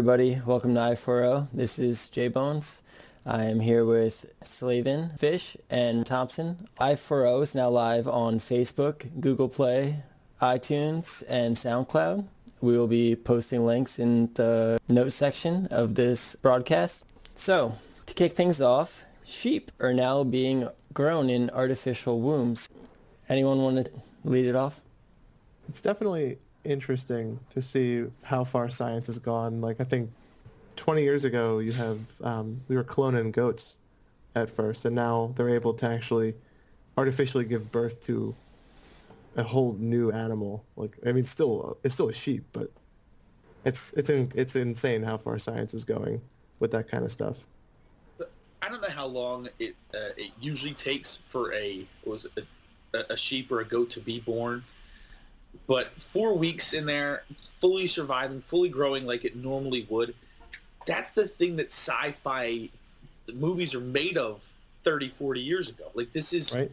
Everybody, welcome to I4O. This is Jay Bones. I am here with Slavin, Fish, and Thompson. I4O is now live on Facebook, Google Play, iTunes, and SoundCloud. We will be posting links in the notes section of this broadcast. So, to kick things off, sheep are now being grown in artificial wombs. Anyone want to lead it off? It's definitely interesting to see how far science has gone. Like I think 20 years ago, you have um, we were cloning goats at first, and now they're able to actually artificially give birth to a whole new animal. Like I mean, still it's still a sheep, but it's it's in, it's insane how far science is going with that kind of stuff. I don't know how long it uh, it usually takes for a was a, a sheep or a goat to be born but four weeks in there, fully surviving, fully growing like it normally would. That's the thing that sci-fi movies are made of 30, 40 years ago. Like this is, right.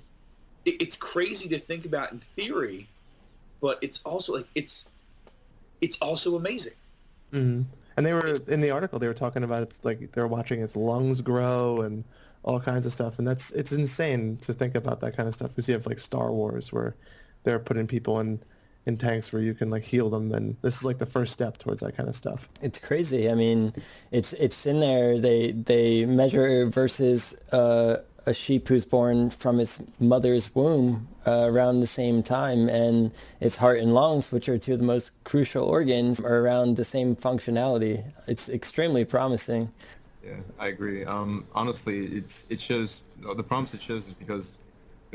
it, it's crazy to think about in theory, but it's also like it's, it's also amazing. Mm-hmm. And they were in the article. They were talking about it's like they're watching its lungs grow and all kinds of stuff. And that's it's insane to think about that kind of stuff because you have like Star Wars where they're putting people in in tanks where you can like heal them and this is like the first step towards that kind of stuff. It's crazy. I mean it's it's in there. They they measure versus uh, a sheep who's born from its mother's womb uh, around the same time and its heart and lungs which are two of the most crucial organs are around the same functionality. It's extremely promising. Yeah i agree. Um, honestly it's it shows the promise it shows is because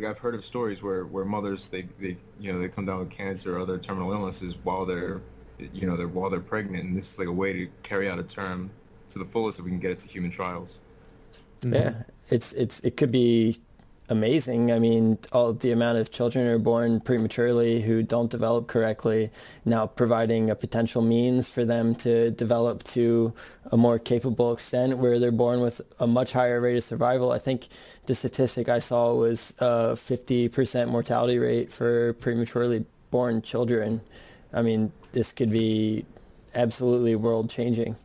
like I've heard of stories where, where mothers they, they you know they come down with cancer or other terminal illnesses while they're you know they're while they're pregnant and this is like a way to carry out a term to the fullest if we can get it to human trials. Yeah, it's it's it could be amazing. I mean, all the amount of children are born prematurely who don't develop correctly, now providing a potential means for them to develop to a more capable extent where they're born with a much higher rate of survival. I think the statistic I saw was a 50% mortality rate for prematurely born children. I mean, this could be absolutely world changing.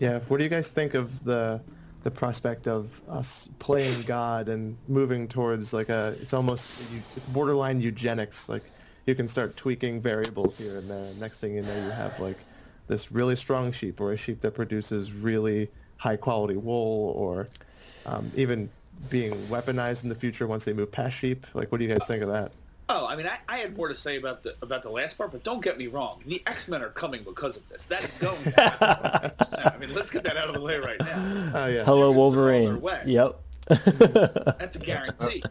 Yeah. What do you guys think of the the prospect of us playing God and moving towards like a it's almost it's borderline eugenics. Like you can start tweaking variables here and there. Next thing you know, you have like this really strong sheep or a sheep that produces really high quality wool or um, even being weaponized in the future once they move past sheep. Like, what do you guys think of that? Oh, I mean, I, I, had more to say about the about the last part, but don't get me wrong. The X Men are coming because of this. That is going to happen. I mean, let's get that out of the way right now. Oh yeah. Hello, Wolverine. Yep. That's a guarantee.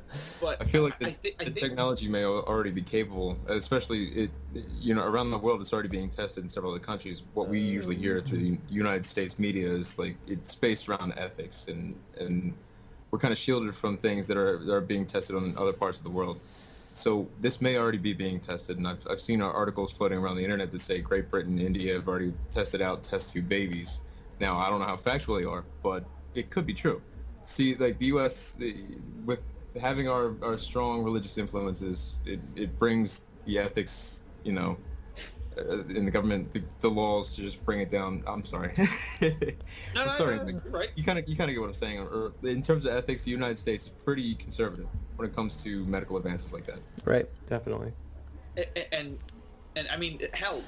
But I feel like the, th- the think... technology may already be capable, especially it. You know, around the world, it's already being tested in several other countries. What we usually hear through the United States media is like it's based around ethics, and and we're kind of shielded from things that are that are being tested on other parts of the world. So this may already be being tested, and I've, I've seen articles floating around the internet that say Great Britain and India have already tested out test tube babies. Now, I don't know how factual they are, but it could be true. See, like the U.S., with having our, our strong religious influences, it, it brings the ethics, you know, uh, in the government, the, the, laws to just bring it down. I'm sorry. no, no, sorry. No, right. You kind of you kind of get what I'm saying. Or in terms of ethics, the United States is pretty conservative when it comes to medical advances like that. Right. Definitely. And and, and I mean, hell,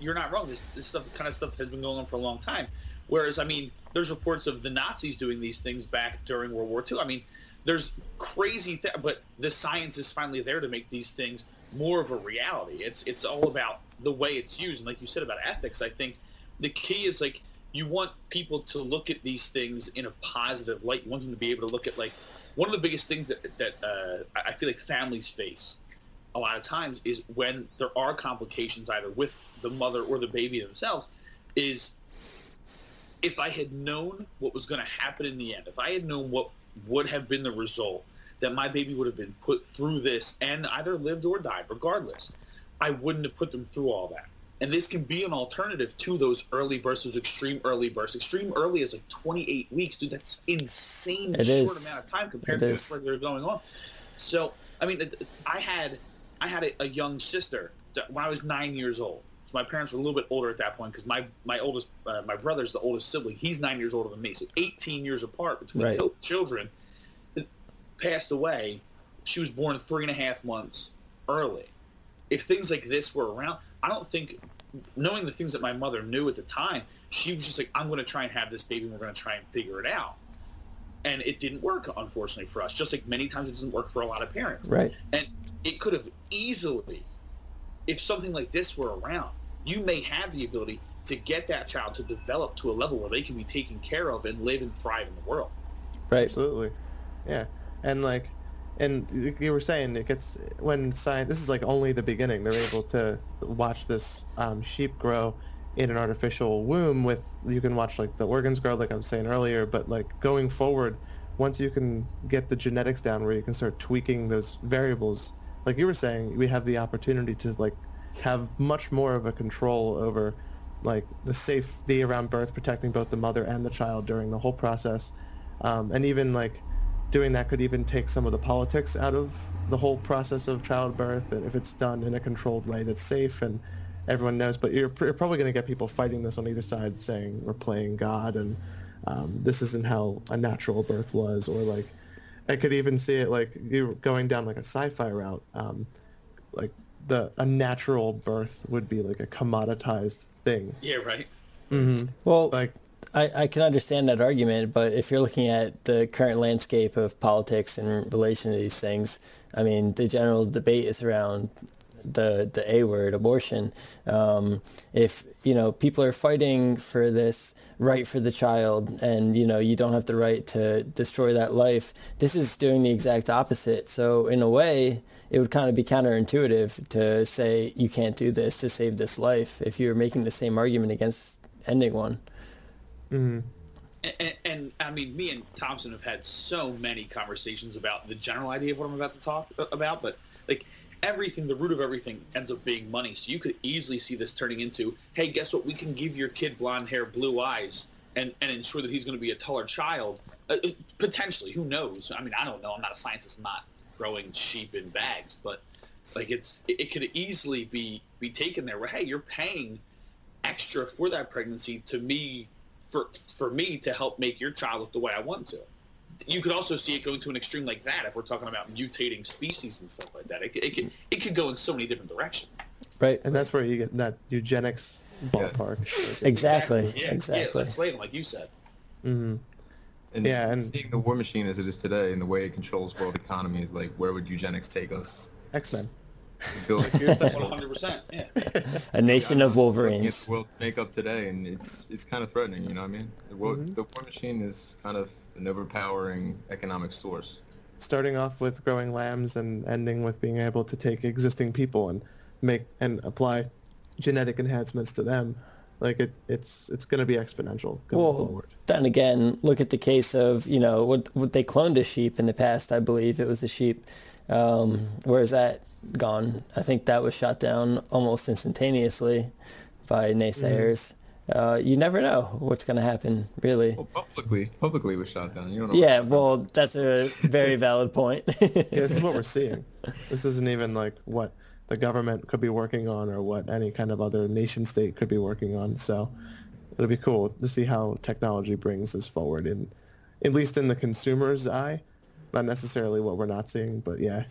you're not wrong. This this stuff kind of stuff has been going on for a long time. Whereas, I mean, there's reports of the Nazis doing these things back during World War II. I mean, there's crazy, th- but the science is finally there to make these things more of a reality. It's it's all about the way it's used, and like you said about ethics, I think the key is like you want people to look at these things in a positive light. You want them to be able to look at like one of the biggest things that that uh, I feel like families face a lot of times is when there are complications either with the mother or the baby themselves is if I had known what was going to happen in the end, if I had known what would have been the result, that my baby would have been put through this and either lived or died, regardless, I wouldn't have put them through all that. And this can be an alternative to those early bursts, those extreme early bursts. Extreme early is like 28 weeks, dude. That's insane it short is. amount of time compared it to what they're going on. So, I mean, I had I had a, a young sister when I was nine years old. my parents were a little bit older at that point because my my oldest uh, my brother's the oldest sibling. He's nine years older than me, so 18 years apart between Right. two children. Passed away. She was born three and a half months early. If things like this were around, I don't think, knowing the things that my mother knew at the time, she was just like, I'm going to try and have this baby. and We're going to try and figure it out. And it didn't work, unfortunately, for us. Just like many times it doesn't work for a lot of parents. Right. And it could have easily, if something like this were around, you may have the ability to get that child to develop to a level where they can be taken care of and live and thrive in the world. Right. Absolutely. Yeah. And like, and you were saying it gets when science. This is like only the beginning. They're able to watch this um, sheep grow in an artificial womb. With you can watch like the organs grow, like I was saying earlier. But like going forward, once you can get the genetics down, where you can start tweaking those variables, like you were saying, we have the opportunity to like have much more of a control over like the safety around birth, protecting both the mother and the child during the whole process, um, and even like doing that could even take some of the politics out of the whole process of childbirth, and if it's done in a controlled way that's safe and everyone knows. But you're, you're probably going to get people fighting this on either side, saying we're playing God and um, this isn't how a natural birth was, or like I could even see it like you're going down like a sci-fi route, um, like the a natural birth would be like a commoditized thing. Yeah, right. Mm-hmm. Well, Like I, I can understand that argument, but if you're looking at the current landscape of politics in relation to these things, I mean, the general debate is around the the A word, abortion. Um, if you know people are fighting for this right for the child, and you know you don't have the right to destroy that life, this is doing the exact opposite. So in a way, it would kind of be counterintuitive to say you can't do this to save this life if you're making the same argument against ending one. Mm-hmm. And, and, I mean, me and Thompson have had so many conversations about the general idea of what I'm about to talk about, but like everything, the root of everything ends up being money. So you could easily see this turning into, hey, guess what? We can give your kid blonde hair, blue eyes, and, and ensure that he's going to be a taller child. Uh, uh, potentially, who knows? I mean, I don't know. I'm not a scientist. I'm not growing sheep in bags, but like it's it, it could easily be be taken there where hey, you're paying extra for that pregnancy to me for for me to help make your child look the way I want to. You could also see it going to an extreme like that if we're talking about mutating species and stuff like that. It, it could it could go in so many different directions. Right. and that's where you get that eugenics ballpark. Exactly. Yeah, Exactly. Yeah, let's slay them, like you said. hmm And Yeah, and- seeing the war machine as it is today and the way it controls world economy, like where would eugenics take us? X Men. It feels One hundred. Yeah. A nation of Looking at Wolverines. the world makeup today, and it's it's kind of threatening. You know what I mean? The war, Mhm. the war machine is kind of an overpowering economic source. Starting off with growing lambs and ending with being able to take existing people and make and apply genetic enhancements to them. Like it, it's it's going to be exponential going Well, forward. then again, look at the case of you know what what they cloned a sheep in the past. I believe it was a sheep. Um, where is that gone? I think that was shot down almost instantaneously by naysayers. Uh, you never know what's going to happen, really. Well, publicly, publicly was shot down. You don't know. Yeah, well, that's a very valid point. Yeah, this is what we're seeing. This isn't even like what the government could be working on or what any kind of other nation state could be working on. So it'll be cool to see how technology brings this forward in, at least in the consumer's eye, not necessarily what we're not seeing, but yeah,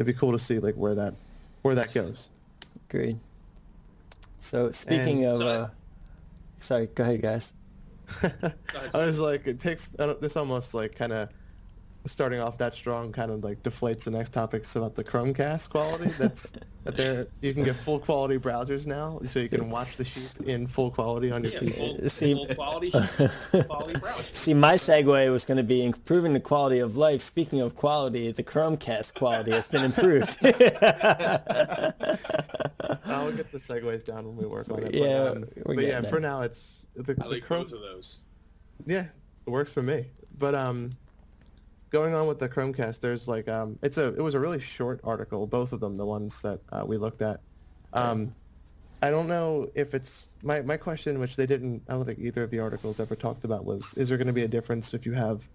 it'd be cool to see like where that, where that goes. Agreed. So speaking And- of, uh, sorry, go ahead, guys. I was like, it takes I this almost like kind of starting off that strong kind of like deflates the next topics about the Chromecast quality. That's that there you can get full quality browsers now, so you can watch the sheep in full quality on your Yeah, TV. full, See- full quality, quality. See, my segue was going to be improving the quality of life. Speaking of quality, the Chromecast quality has been improved. I'll get the segues down when we work on it. Yeah, but, um, but yeah, getting for now it's the, I the like Chrome. both of those. Yeah, it works for me. But um, going on with the Chromecast, there's like um, it's a it was a really short article, both of them, the ones that uh, we looked at. Um, I don't know if it's my my question, which they didn't. I don't think either of the articles ever talked about was: is there going to be a difference if you have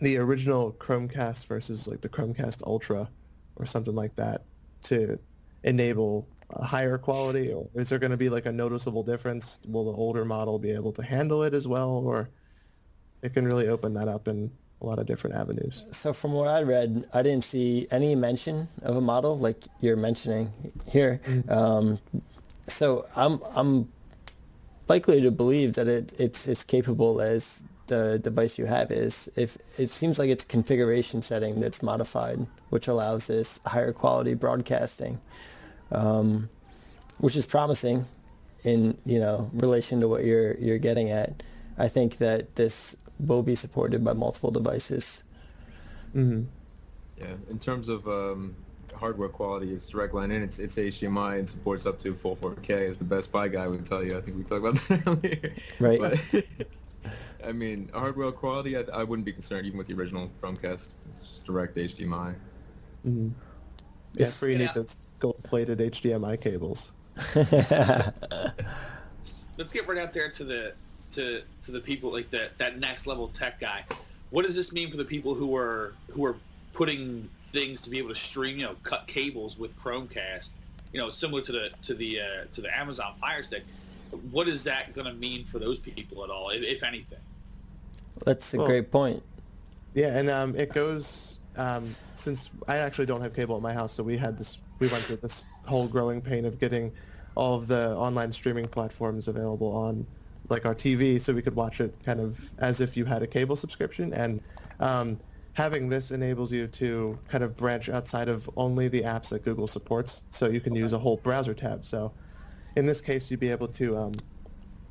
the original Chromecast versus like the Chromecast Ultra or something like that to enable a higher quality, or is there going to be like a noticeable difference? Will the older model be able to handle it as well, or it can really open that up in a lot of different avenues? So from what I read, I didn't see any mention of a model like you're mentioning here. Mm-hmm. Um, so I'm I'm likely to believe that it, it's as capable as the device you have is. If it seems like it's a configuration setting that's modified, which allows this higher quality broadcasting, um, which is promising in you know relation to what you're you're getting at. I think that this will be supported by multiple devices. Mm-hmm. Yeah, in terms of um, hardware quality, it's direct line in, it's, it's HDMI and supports up to full 4K, as the Best Buy guy would tell you. I think we talked about that earlier. Right. But, I mean, hardware quality, I, I, wouldn't be concerned even with the original Chromecast. It's direct HDMI. Mm-hmm. Yeah, for you yeah. those gold-plated HDMI cables. Let's get right out there to the to to the people like that that next level tech guy. What does this mean for the people who are who are putting things to be able to stream, you know, cut cables with Chromecast, you know, similar to the to the uh, to the Amazon Fire Stick? What is that going to mean for those people at all, if, if anything? That's a well, great point. Yeah, and um, it goes um, since I actually don't have cable at my house, so we had this. We went through this whole growing pain of getting all of the online streaming platforms available on like our TV, so we could watch it kind of as if you had a cable subscription. And um, having this enables you to kind of branch outside of only the apps that Google supports, so you can okay. use a whole browser tab. So in this case, you'd be able to um,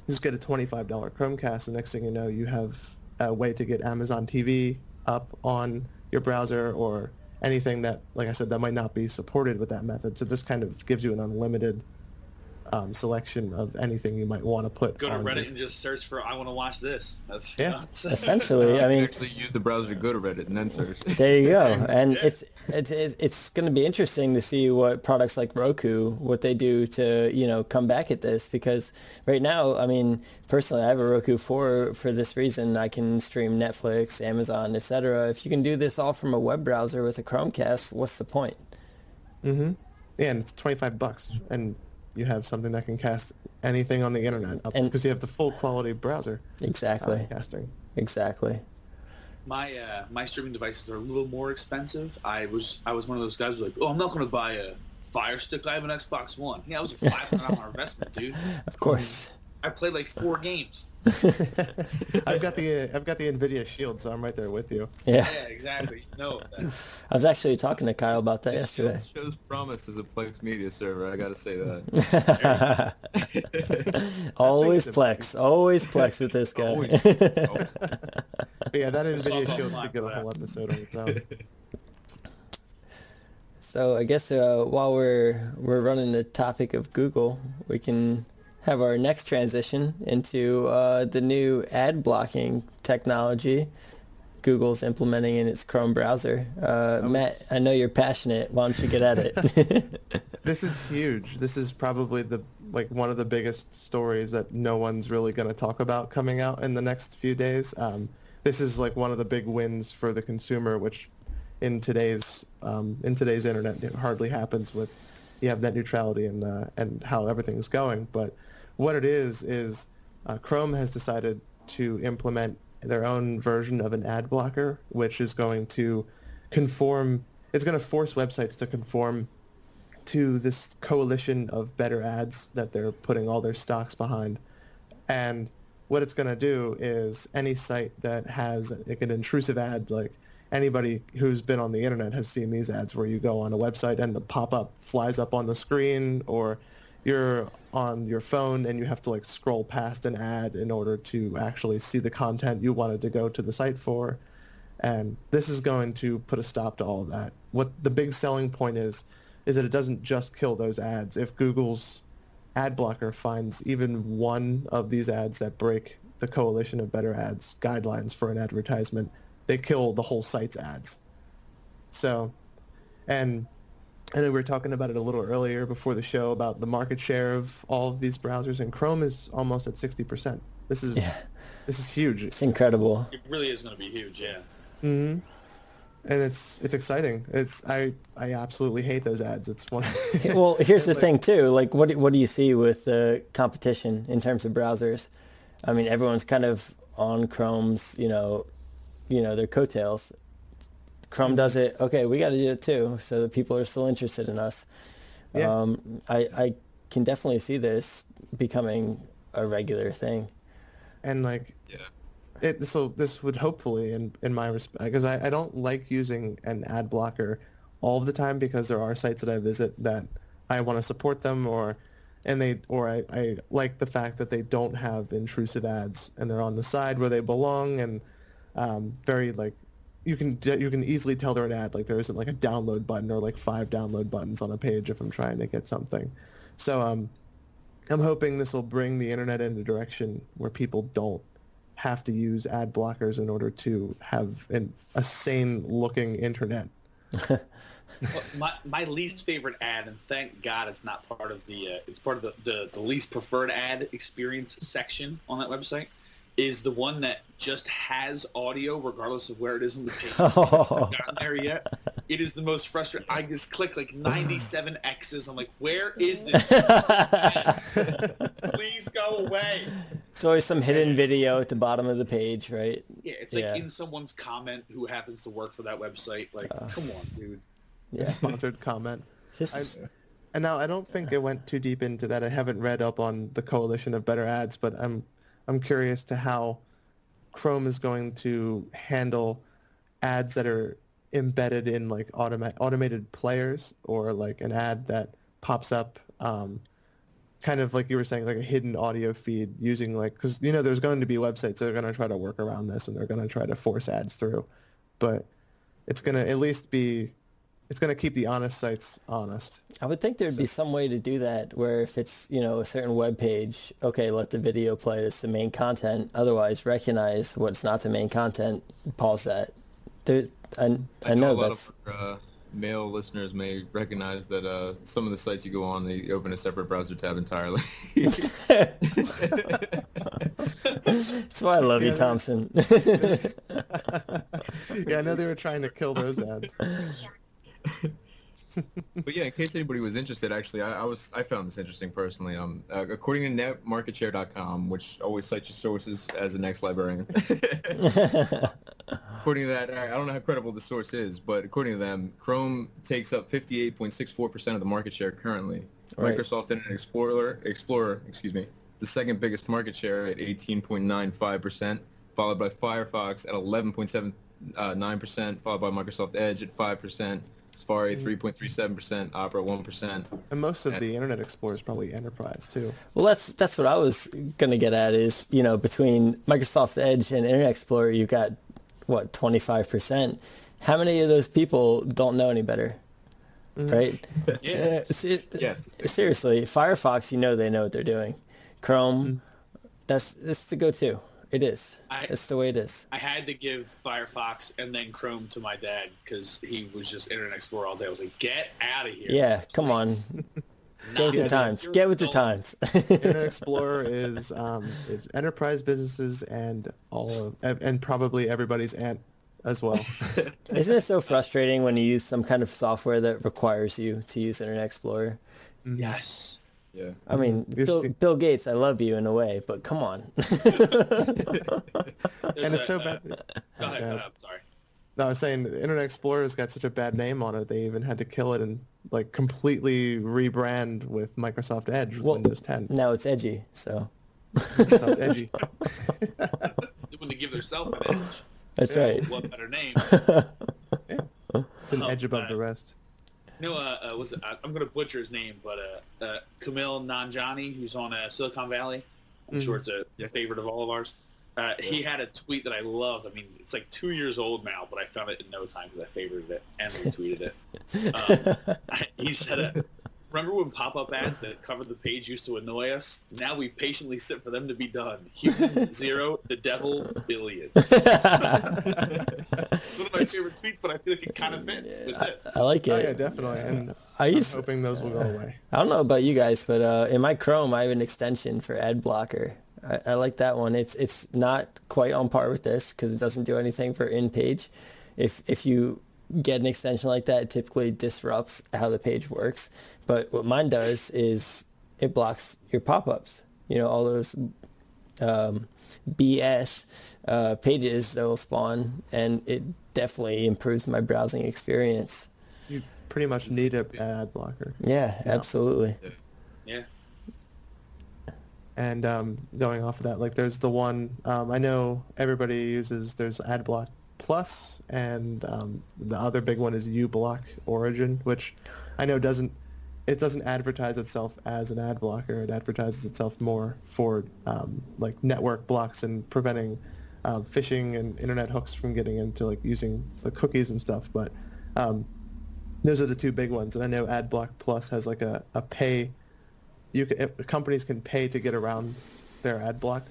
just get a $25 Chromecast, and next thing you know, you have a way to get Amazon TV up on your browser or anything that, like I said, that might not be supported with that method. So this kind of gives you an unlimited um, selection of anything you might want to put. Go to Reddit and just search for "I want to watch this." That's yeah. Nuts. Essentially, I mean, actually use the browser to go to Reddit and then search. There you go, and yeah. it's it's it's going to be interesting to see what products like Roku what they do to you know come back at this because right now, I mean, personally, I have a Roku for for this reason. I can stream Netflix, Amazon, etc. If you can do this all from a web browser with a Chromecast, what's the point? Mm-hmm. Yeah, and it's twenty five bucks, and you have something that can cast anything on the internet because you have the full quality browser. Exactly. Uh, casting. Exactly. My uh, my streaming devices are a little more expensive. I was I was one of those guys who was like, oh, I'm not going to buy a Fire Stick. I have an Xbox One. Yeah, it was a five hundred dollar investment, dude. Of course. I played like four games. I've got the uh, I've got the Nvidia Shield, so I'm right there with you. Yeah. Yeah, exactly. No. I was actually talking to Kyle about that yesterday. Shows promise as a Plex media server. I got to say that. always Plex, always Plex with this guy. yeah, that Nvidia Shield could get a whole episode on its own. So I guess uh, while we're we're running the topic of Google, we can have our next transition into uh, the new ad blocking technology Google's implementing in its Chrome browser. Uh. Matt, I know you're passionate. Why don't you get at it? this is huge. This is probably the like one of the biggest stories that no one's really going to talk about coming out in the next few days. Um, this is like one of the big wins for the consumer, which in today's um, in today's internet hardly happens with you have net neutrality and uh, and how everything's going. But what it is is uh, Chrome has decided to implement their own version of an ad blocker, which is going to conform. It's going to force websites to conform to this coalition of better ads that they're putting all their stocks behind. And what it's going to do is any site that has like an intrusive ad, like anybody who's been on the internet has seen these ads where you go on a website and the pop-up flies up on the screen or you're on your phone and you have to like scroll past an ad in order to actually see the content you wanted to go to the site for. And this is going to put a stop to all of that. What the big selling point is, is that it doesn't just kill those ads. If Google's ad blocker finds even one of these ads that break the coalition of better ads guidelines for an advertisement, they kill the whole site's ads. So, and I know we were talking about it a little earlier before the show about the market share of all of these browsers, and Chrome is almost at 60%. This is yeah. this is huge. It's incredible. It really is going to be huge, yeah. Mm-hmm. and it's it's exciting. It's I I absolutely hate those ads. It's one. well, here's the thing too. Like, what what do you see with the competition in terms of browsers? I mean, everyone's kind of on Chrome's, you know, you know, their coattails. Chrome does it. Okay, we got to do it too, so that people are still interested in us. Yeah. Um, I I can definitely see this becoming a regular thing. And like, yeah it, so this would hopefully, in in my respect, because I, I don't like using an ad blocker all the time because there are sites that I visit that I want to support them or and they or I, I like the fact that they don't have intrusive ads and they're on the side where they belong and um, very like you can you can easily tell they're an ad like there isn't like a download button or like five download buttons on a page if I'm trying to get something. So um, I'm hoping this will bring the internet in a direction where people don't have to use ad blockers in order to have an, a sane looking internet. well, my, my least favorite ad, and thank God it's not part of the, uh, it's part of the, the, the least preferred ad experience section on that website, is the one that just has audio regardless of where it is on the page. Oh. gotten there yet. It is the most frustrating. I just click like 97 X's. I'm like, where is this? Please go away. It's always some hidden video at the bottom of the page, right? Yeah, it's like yeah. in someone's comment who happens to work for that website. Like, uh, come on, dude. Yeah. Sponsored comment. I, and now I don't think it went too deep into that. I haven't read up on the coalition of better ads, but I'm I'm curious to how Chrome is going to handle ads that are embedded in like automa- automated players or like an ad that pops up um, kind of like you were saying like a hidden audio feed using like because you know there's going to be websites that are going to try to work around this and they're going to try to force ads through. But it's going to at least be it's going to keep the honest sites honest. I would think thereuld so. be some way to do that where if it's, you know, a certain web page, okay, let the video play as the main content. Otherwise, recognize what's not the main content, pause that. There, I, I, I know, know that's... Of, uh, male listeners may recognize that uh, some of the sites you go on, they open a separate browser tab entirely. That's why I love yeah, you, Thompson. yeah, I know they were trying to kill those ads. but yeah, in case anybody was interested, actually, I, I was I found this interesting personally. Um, uh, according to netmarketshare.com, which always cites your sources as the next librarian. according to that, I don't know how credible the source is, but according to them, Chrome takes up 58.64% of the market share currently. Right. Microsoft Internet Explorer, Explorer, excuse me, the second biggest market share at 18.95%, followed by Firefox at 11.79%, uh, followed by Microsoft Edge at 5%. Safari 3.37%, mm. Opera 1%. And most of and, the Internet Explorer is probably enterprise too. Well, that's that's what I was going to get at is, you know, between Microsoft Edge and Internet Explorer, you've got what, 25%. How many of those people don't know any better? Mm-hmm. Right? yes. Uh, yes. Seriously, Firefox, you know they know what they're doing. Chrome, mm-hmm. that's that's the go-to. It is. I, it's the way it is. I had to give Firefox and then Chrome to my dad because he was just Internet Explorer all day. I was like, get out of here. Yeah, come on. Get with the times. Get with the times. Internet Explorer is um, is enterprise businesses and all of, and probably everybody's aunt as well. Isn't it so frustrating when you use some kind of software that requires you to use Internet Explorer? Mm-hmm. Yes. Yeah. I mean, Bill, Bill, Gates, I love you in a way, but come on. and it's so bad. Go ahead, uh, I'm sorry. No, I was saying Internet Explorer's got such a bad name on it. They even had to kill it and like completely rebrand with Microsoft Edge with well, Windows 10. Now it's edgy, so. Microsoft edgy. when they give themselves an edge. That's yeah. right. What better name? yeah. It's an oh, edge above the rest. No, uh, uh, was it, I'm going to butcher his name, but uh, uh, Kumail Nanjiani, who's on uh, Silicon Valley. I'm mm-hmm. sure it's a, a, favorite of all of ours. Uh, he had a tweet that I love. I mean, it's like two years old now, but I found it in no time because I favored it and retweeted it. Um, he said, uh, Remember when pop-up ads that covered the page used to annoy us? Now we patiently sit for them to be done. Human zero, the devil billion. One of my favorite tweets, but I feel like it kind of fits. I, I, like it. Oh, yeah, definitely. And I used, I'm hoping those will go away. I don't know about you guys, but uh, in my Chrome, I have an extension for ad blocker. I, I like that one. It's it's not quite on par with this because it doesn't do anything for in page. If if you get an extension like that, it typically disrupts how the page works. But what mine does is it blocks your pop-ups. You know, all those um, BS uh, pages that will spawn, and it definitely improves my browsing experience. You pretty much need a ad blocker. Yeah, yeah. absolutely. Yeah. And um, going off of that, like there's the one um, I know everybody uses. There's AdBlock Plus, and um, the other big one is uBlock Origin, which I know doesn't it doesn't advertise itself as an ad blocker. It advertises itself more for um, like network blocks and preventing uh, phishing and internet hooks from getting into like using the cookies and stuff. But um, those are the two big ones. And I know AdBlock Plus has like a, a pay you can, companies can pay to get around their ad block.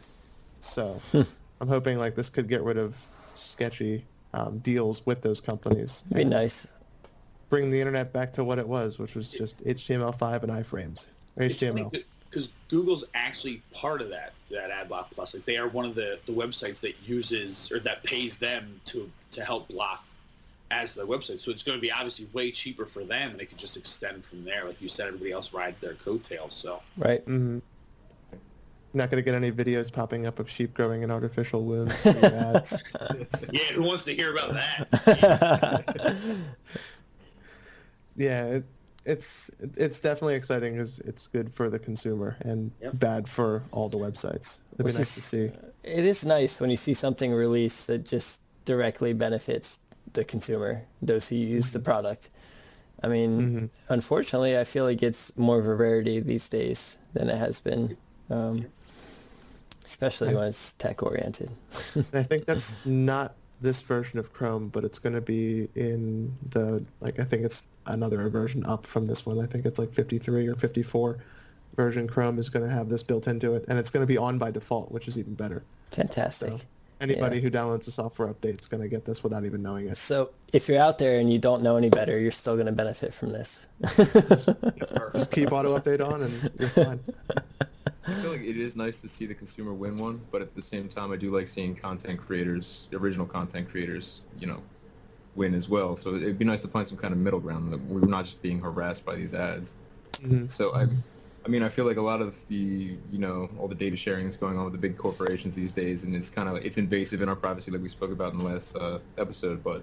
So hmm. I'm hoping like this could get rid of sketchy um, deals with those companies. Be nice. Bring the internet back to what it was, which was just HTML5 and iframes. Or HTML. Because Google's actually part of that that AdBlock Plus. Like they are one of the, the websites that uses or that pays them to to help block as their website. So it's going to be obviously way cheaper for them, and they could just extend from there. Like you said, everybody else rides their coattails. So right. Mm-hmm. Not going to get any videos popping up of sheep growing in artificial wombs. yeah, who wants to hear about that? yeah, it, it's it's definitely exciting because it's good for the consumer and yep. bad for all the websites. It'd Which be nice is, to see. It is nice when you see something released that just directly benefits the consumer, those who use mm-hmm. the product. I mean, mm-hmm. unfortunately, I feel like it's more of a rarity these days than it has been, um, especially when it's tech oriented. I think that's not this version of Chrome, but it's going to be in the like I think it's another version up from this one. I think it's like 53 or 54 version Chrome is going to have this built into it, and it's going to be on by default, which is even better. Fantastic. So, Anybody yeah. who downloads a software update is going to get this without even knowing it. So if you're out there and you don't know any better, you're still going to benefit from this. just, just keep auto update on and you're fine. I feel like it is nice to see the consumer win one, but at the same time, I do like seeing content creators, original content creators, you know, win as well. So it'd be nice to find some kind of middle ground that we're not just being harassed by these ads. Mm-hmm. So I I mean, I feel like a lot of the, you know, all the data sharing is going on with the big corporations these days, and it's kind of it's invasive in our privacy, like we spoke about in the last uh, episode. But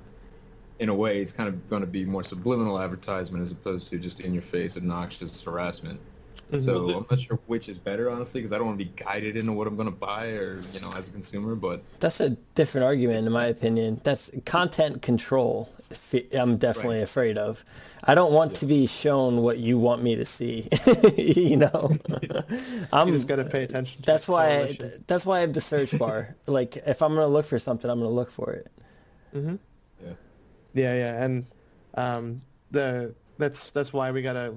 in a way, it's kind of going to be more subliminal advertisement as opposed to just in-your-face, obnoxious harassment. Mm-hmm. So I'm not sure which is better, honestly, because I don't want to be guided into what I'm going to buy, or you know, as a consumer. But that's a different argument, in my opinion. That's content control. I'm definitely right. afraid of. I don't want yeah. to be shown what you want me to see. you know, I'm you just got to pay attention. To that's why. I, that's why I have the search bar. like, if I'm gonna look for something, I'm gonna look for it. Mhm. Yeah. Yeah, yeah, and um, the that's that's why we gotta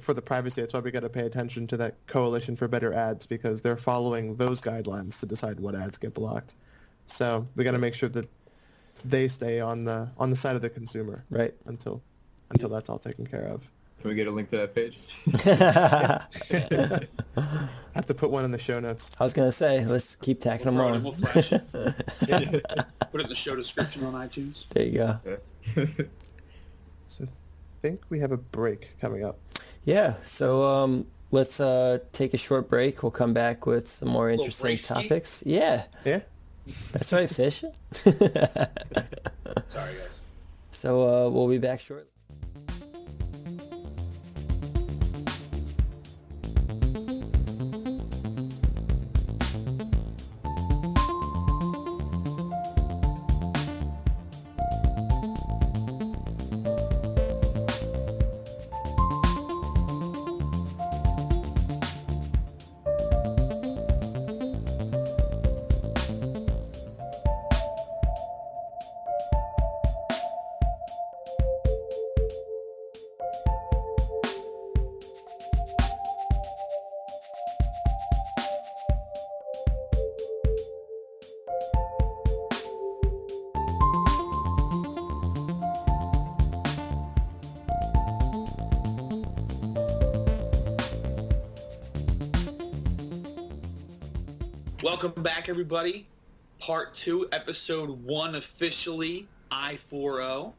for the privacy. That's why we gotta pay attention to that Coalition for Better Ads because they're following those guidelines to decide what ads get blocked. So we got to make sure that they stay on the on the side of the consumer, right? Until until that's all taken care of. Can we get a link to that page? I Have to put one in the show notes. I was gonna say, let's keep tacking we'll them on. We'll Put it in the show description on iTunes. There you go. so, I think we have a break coming up. Yeah. So um, let's uh, take a short break. We'll come back with some more interesting topics. Yeah. Yeah. That's right, fish. Sorry, guys. So uh, we'll be back shortly. Everybody. Part two, episode one, officially I4O.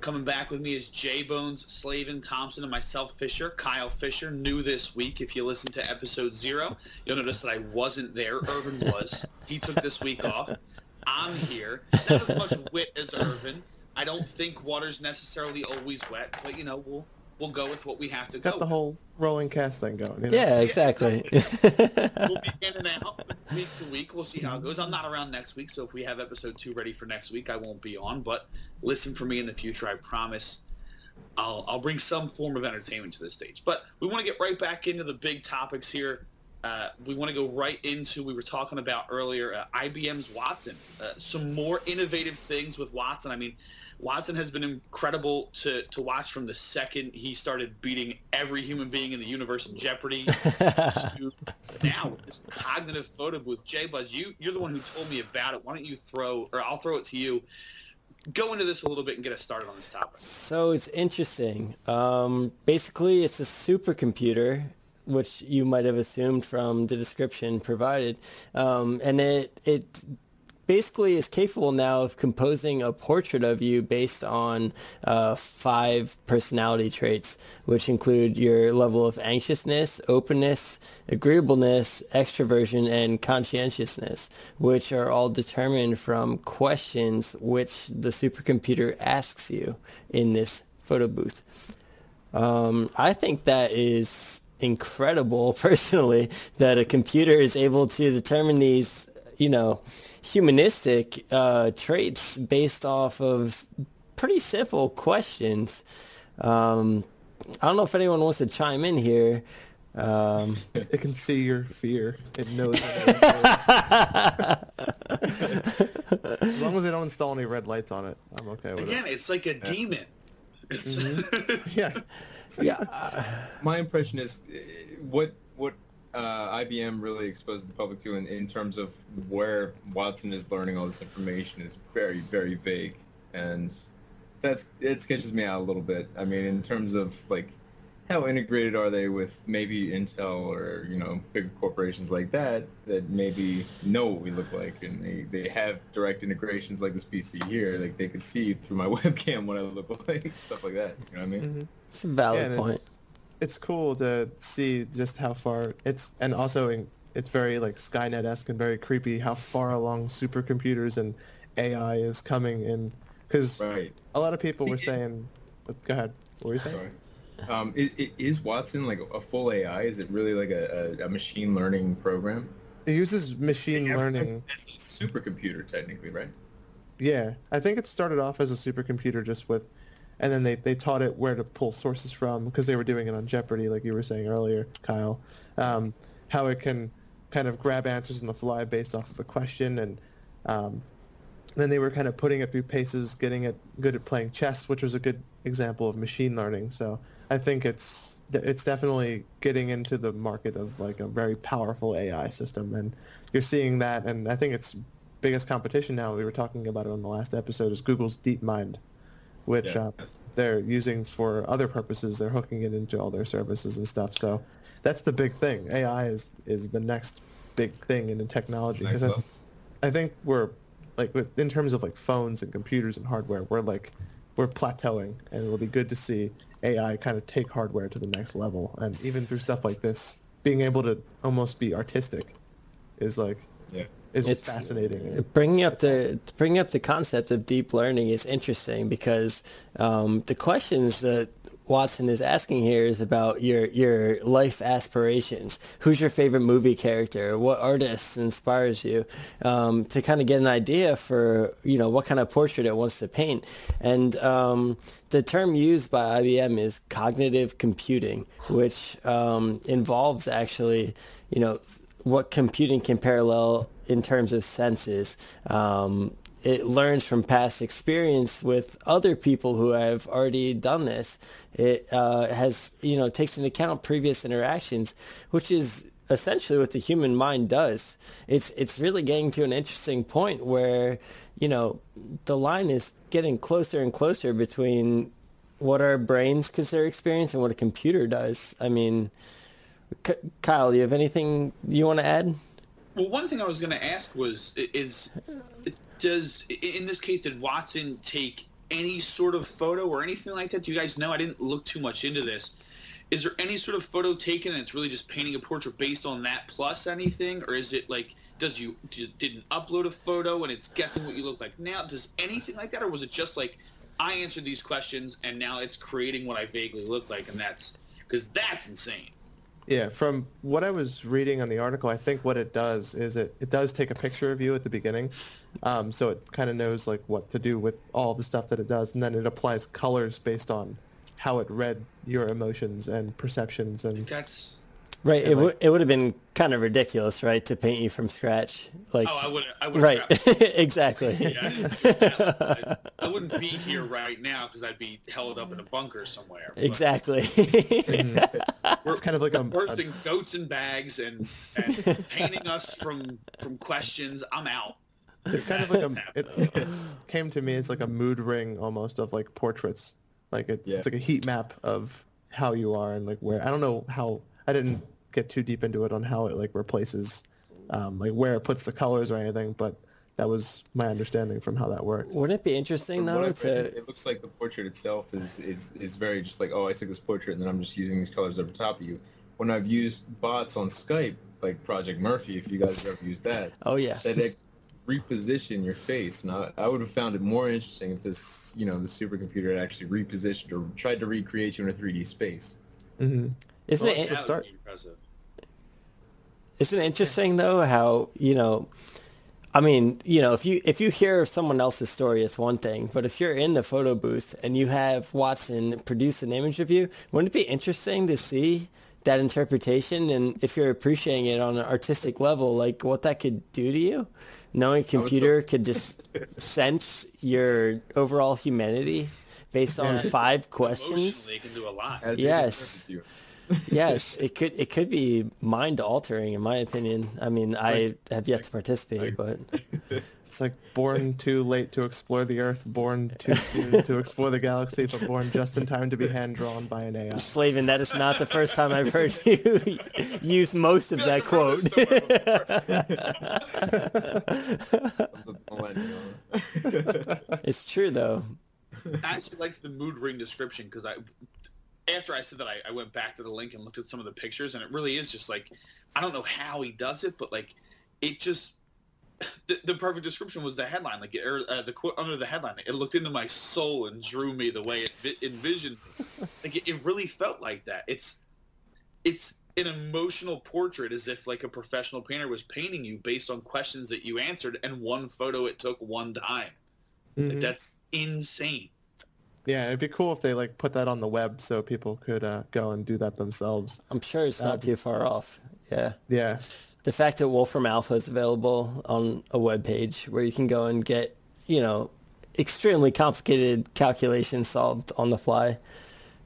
Coming back with me is J Bones, Slavin Thompson, and myself, Fisher. Kyle Fisher, new this week. If you listen to episode zero, you'll notice that I wasn't there. Irvin was. he took this week off. I'm here. Not as much wit as Irvin. I don't think water's necessarily always wet, but you know we'll we'll go with what we have to Got go. the whole rolling cast thing going. You know? Yeah, exactly. we'll be in and out week to week. We'll see how it goes. I'm not around next week, so if we have episode two ready for next week, I won't be on. But listen for me in the future. I promise. I'll I'll bring some form of entertainment to this stage. But we want to get right back into the big topics here. Uh, we want to go right into we were talking about earlier uh, IBM's Watson. Uh, some more innovative things with Watson. I mean, Watson has been incredible to, to watch from the second he started beating every human being in the universe in Jeopardy now with this cognitive photo booth. Jay Buzz, you, you're the one who told me about it. Why don't you throw, or I'll throw it to you. Go into this a little bit and get us started on this topic. So it's interesting. Um, basically, it's a supercomputer, which you might have assumed from the description provided, um, and it it basically is capable now of composing a portrait of you based on uh, five personality traits, which include your level of anxiousness, openness, agreeableness, extroversion, and conscientiousness, which are all determined from questions which the supercomputer asks you in this photo booth. Um, I think that is incredible personally that a computer is able to determine these, you know, humanistic uh, traits based off of pretty simple questions. Um, I don't know if anyone wants to chime in here. Um, It can see your fear. It knows. as long as they don't install any red lights on it, I'm okay with Again, it. Again, it's like a demon. It's, Yeah. yeah, My impression is uh, what what uh, IBM really exposed the public to in, in terms of where Watson is learning all this information is very very vague, and that's it sketches me out a little bit. I mean, in terms of like how integrated are they with maybe Intel or you know big corporations like that that maybe know what we look like and they, they have direct integrations like this PC here, like they could see through my webcam what I look like, stuff like that. You know what I mean? Mm-hmm. it's a valid yeah, point. It's, it's cool to see just how far it's, and also in, it's very like Skynet-esque and very creepy how far along supercomputers and AI is coming in. Because Right. a lot of people See, were it- saying, go ahead, what were you saying? Sorry. Um, i i is Watson like a full AI? Is it really like a, a, a machine learning program? It uses machine Yeah, learning. It's a supercomputer, technically, right? Yeah, I think it started off as a supercomputer just with, and then they, they taught it where to pull sources from because they were doing it on Jeopardy, like you were saying earlier, Kyle. Um, how it can kind of grab answers on the fly based off of a question, and um, then they were kind of putting it through paces, getting it good at playing chess, which was a good example of machine learning. So I think it's it's definitely getting into the market of like a very powerful AI system, and you're seeing that, and I think it's biggest competition now. We were talking about it on the last episode is Google's DeepMind, which Yeah. uh, they're using for other purposes. They're hooking it into all their services and stuff. So that's the big thing. AI is is the next big thing in the technology because I. I think we're like in terms of like phones and computers and hardware, we're like we're plateauing, and it'll be good to see AI kind of take hardware to the next level, and even through stuff like this, being able to almost be artistic is like Yeah. Is It's- fascinating. Bringing up the bringing up the concept of deep learning is interesting because um, the questions that Watson is asking here is about your your life aspirations. Who's your favorite movie character? What artist inspires you? Um, to kind of get an idea for you know what kind of portrait it wants to paint. And um, the term used by IBM is cognitive computing, which um, involves actually you know what computing can parallel in terms of senses. Um, it learns from past experience with other people who have already done this. It uh, has, you know, takes into account previous interactions, which is essentially what the human mind does. It's it's really getting to an interesting point where, you know, the line is getting closer and closer between what our brains consider experience and what a computer does. I mean, K- Kyle, you have anything you want to add? Well, one thing I was going to ask was, is does in this case did Watson take any sort of photo or anything like that? Do you guys know? I didn't look too much into this. Is there any sort of photo taken it's really just painting a portrait based on that plus anything, or is it like does you didn't upload a photo and it's guessing what you look like now? Does anything like that, or was it just like I answered these questions and now it's creating what I vaguely look like, and that's because that's insane. Yeah, from what I was reading on the article, I think what it does is it, it does take a picture of you at the beginning. Um, so it kind of knows like what to do with all the stuff that it does, and then it applies colors based on how it read your emotions and perceptions and that's Right. It, like, w- it would have been kind of ridiculous, right, to paint you from scratch. Like, oh, I would. I would. Right. exactly. Yeah, I, I, wouldn't be here right now because I'd be held up in a bunker somewhere. Exactly. Mm-hmm. we're it's kind of like a bursting a... goats and bags and, and painting us from from questions. I'm out. It's kind of like a. It, it, came to me as like a mood ring almost of like portraits. Like it, yeah. it's like a heat map of how you are and like where. I don't know how I didn't get too deep into it on how it like replaces, um, like where it puts the colors or anything, but that was my understanding from how that works. Wouldn't it be interesting from though? To... It, it looks like the portrait itself is, is is very just like, oh, I took this portrait and then I'm just using these colors over top of you. When I've used bots on Skype, like Project Murphy, if you guys ever used that. Oh yeah. That reposition your face. Now, I would have found it more interesting if this, you know, the supercomputer had actually repositioned or tried to recreate you in a 3D space. Mm-hmm. Isn't well, it? Start. Isn't it interesting though how you know? I mean, you know, if you if you hear someone else's story, it's one thing. But if you're in the photo booth and you have Watson produce an image of you, wouldn't it be interesting to see that interpretation and if you're appreciating it on an artistic level, like what that could do to you? Knowing a computer so- could just sense your overall humanity based on yeah. five questions. Emotionally, it can do a lot. As yes yes, it could it could be mind altering in my opinion. I mean, it's I like, have yet to participate, but it's like born too late to explore the Earth, born too soon to explore the galaxy, but born just in time to be hand drawn by an AI. Slavin, that is not the first time I've heard you use most of that quote. it's true though. I actually like the mood ring description because I after I said that, I, I, went back to the link and looked at some of the pictures, and it really is just like I don't know how he does it, but like it just the, the perfect description was the headline, like or uh, the quote under the headline. It looked into my soul and drew me the way it vi- envisioned. like it, it really felt like that. It's it's an emotional portrait, as if like a professional painter was painting you based on questions that you answered and one photo it took one time. Mm-hmm. Like, that's insane. Yeah, it'd be cool if they like put that on the web so people could uh, go and do that themselves. I'm sure it's not too far off. Yeah. Yeah. The fact that Wolfram Alpha is available on a web page where you can go and get, you know, extremely complicated calculations solved on the fly.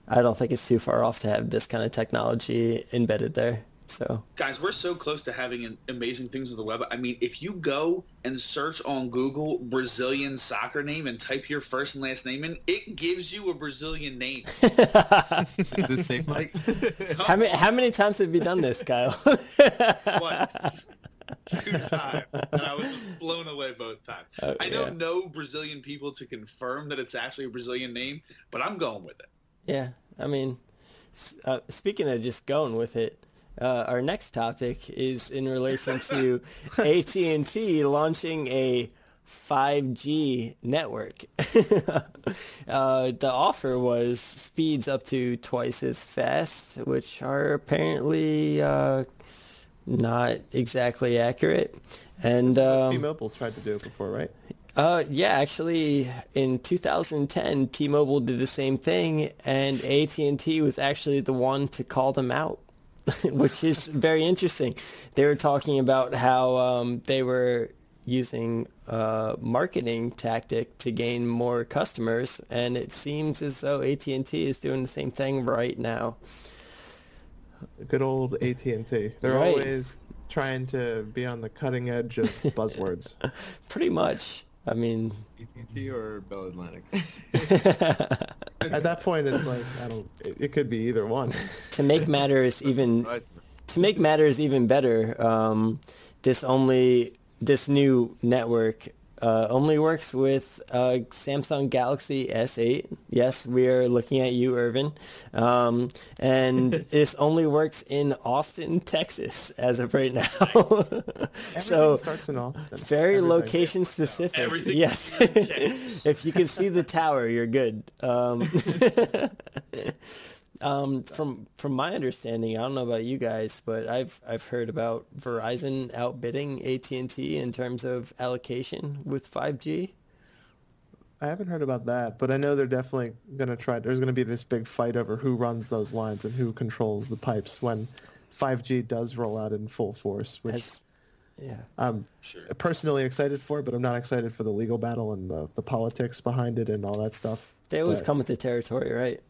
I don't think it's too far off to have this kind of technology embedded there. So, guys, we're so close to having amazing things on the web. I mean, if you go and search on Google Brazilian soccer name and type your first and last name in, it gives you a Brazilian name. the same like how many how many times have you done this, Kyle? Once. Two times, and I was blown away both times. Oh, I don't yeah. know Brazilian people to confirm that it's actually a Brazilian name, but I'm going with it. Yeah, I mean, uh, speaking of just going with it, uh, our next topic is in relation to AT&T launching a 5G network. uh, the offer was speeds up to twice as fast, which are apparently uh, not exactly accurate. And um, T-Mobile tried to do it before, right? Uh, yeah, actually, in 2010, T-Mobile did the same thing, and AT&T was actually the one to call them out. which is very interesting. They were talking about how um, they were using a marketing tactic to gain more customers, and it seems as though AT&T is doing the same thing right now. Good old AT&T. They're right. always trying to be on the cutting edge of buzzwords. Pretty much. I mean, AT&T or Bell Atlantic. At that point, it's like I don't. It, it could be either one. to make matters even, to make matters even better, um, this only this new network uh, only works with uh, Samsung Galaxy S8. Yes, we are looking at you, Irvin. Um, and this only works in Austin, Texas, as of right now. so starts in Austin. Very Everything. location specific. Everything yes. if you can see the tower, you're good. Um, um, from from my understanding, I don't know about you guys, but I've I've heard about Verizon outbidding AT and T in terms of allocation with 5G. I haven't heard about that, but I know they're definitely going to try. There's going to be this big fight over who runs those lines and who controls the pipes when 5G does roll out in full force, which As, yeah. I'm sure. personally excited for, but I'm not excited for the legal battle and the, the politics behind it and all that stuff. They always but, come with the territory, right?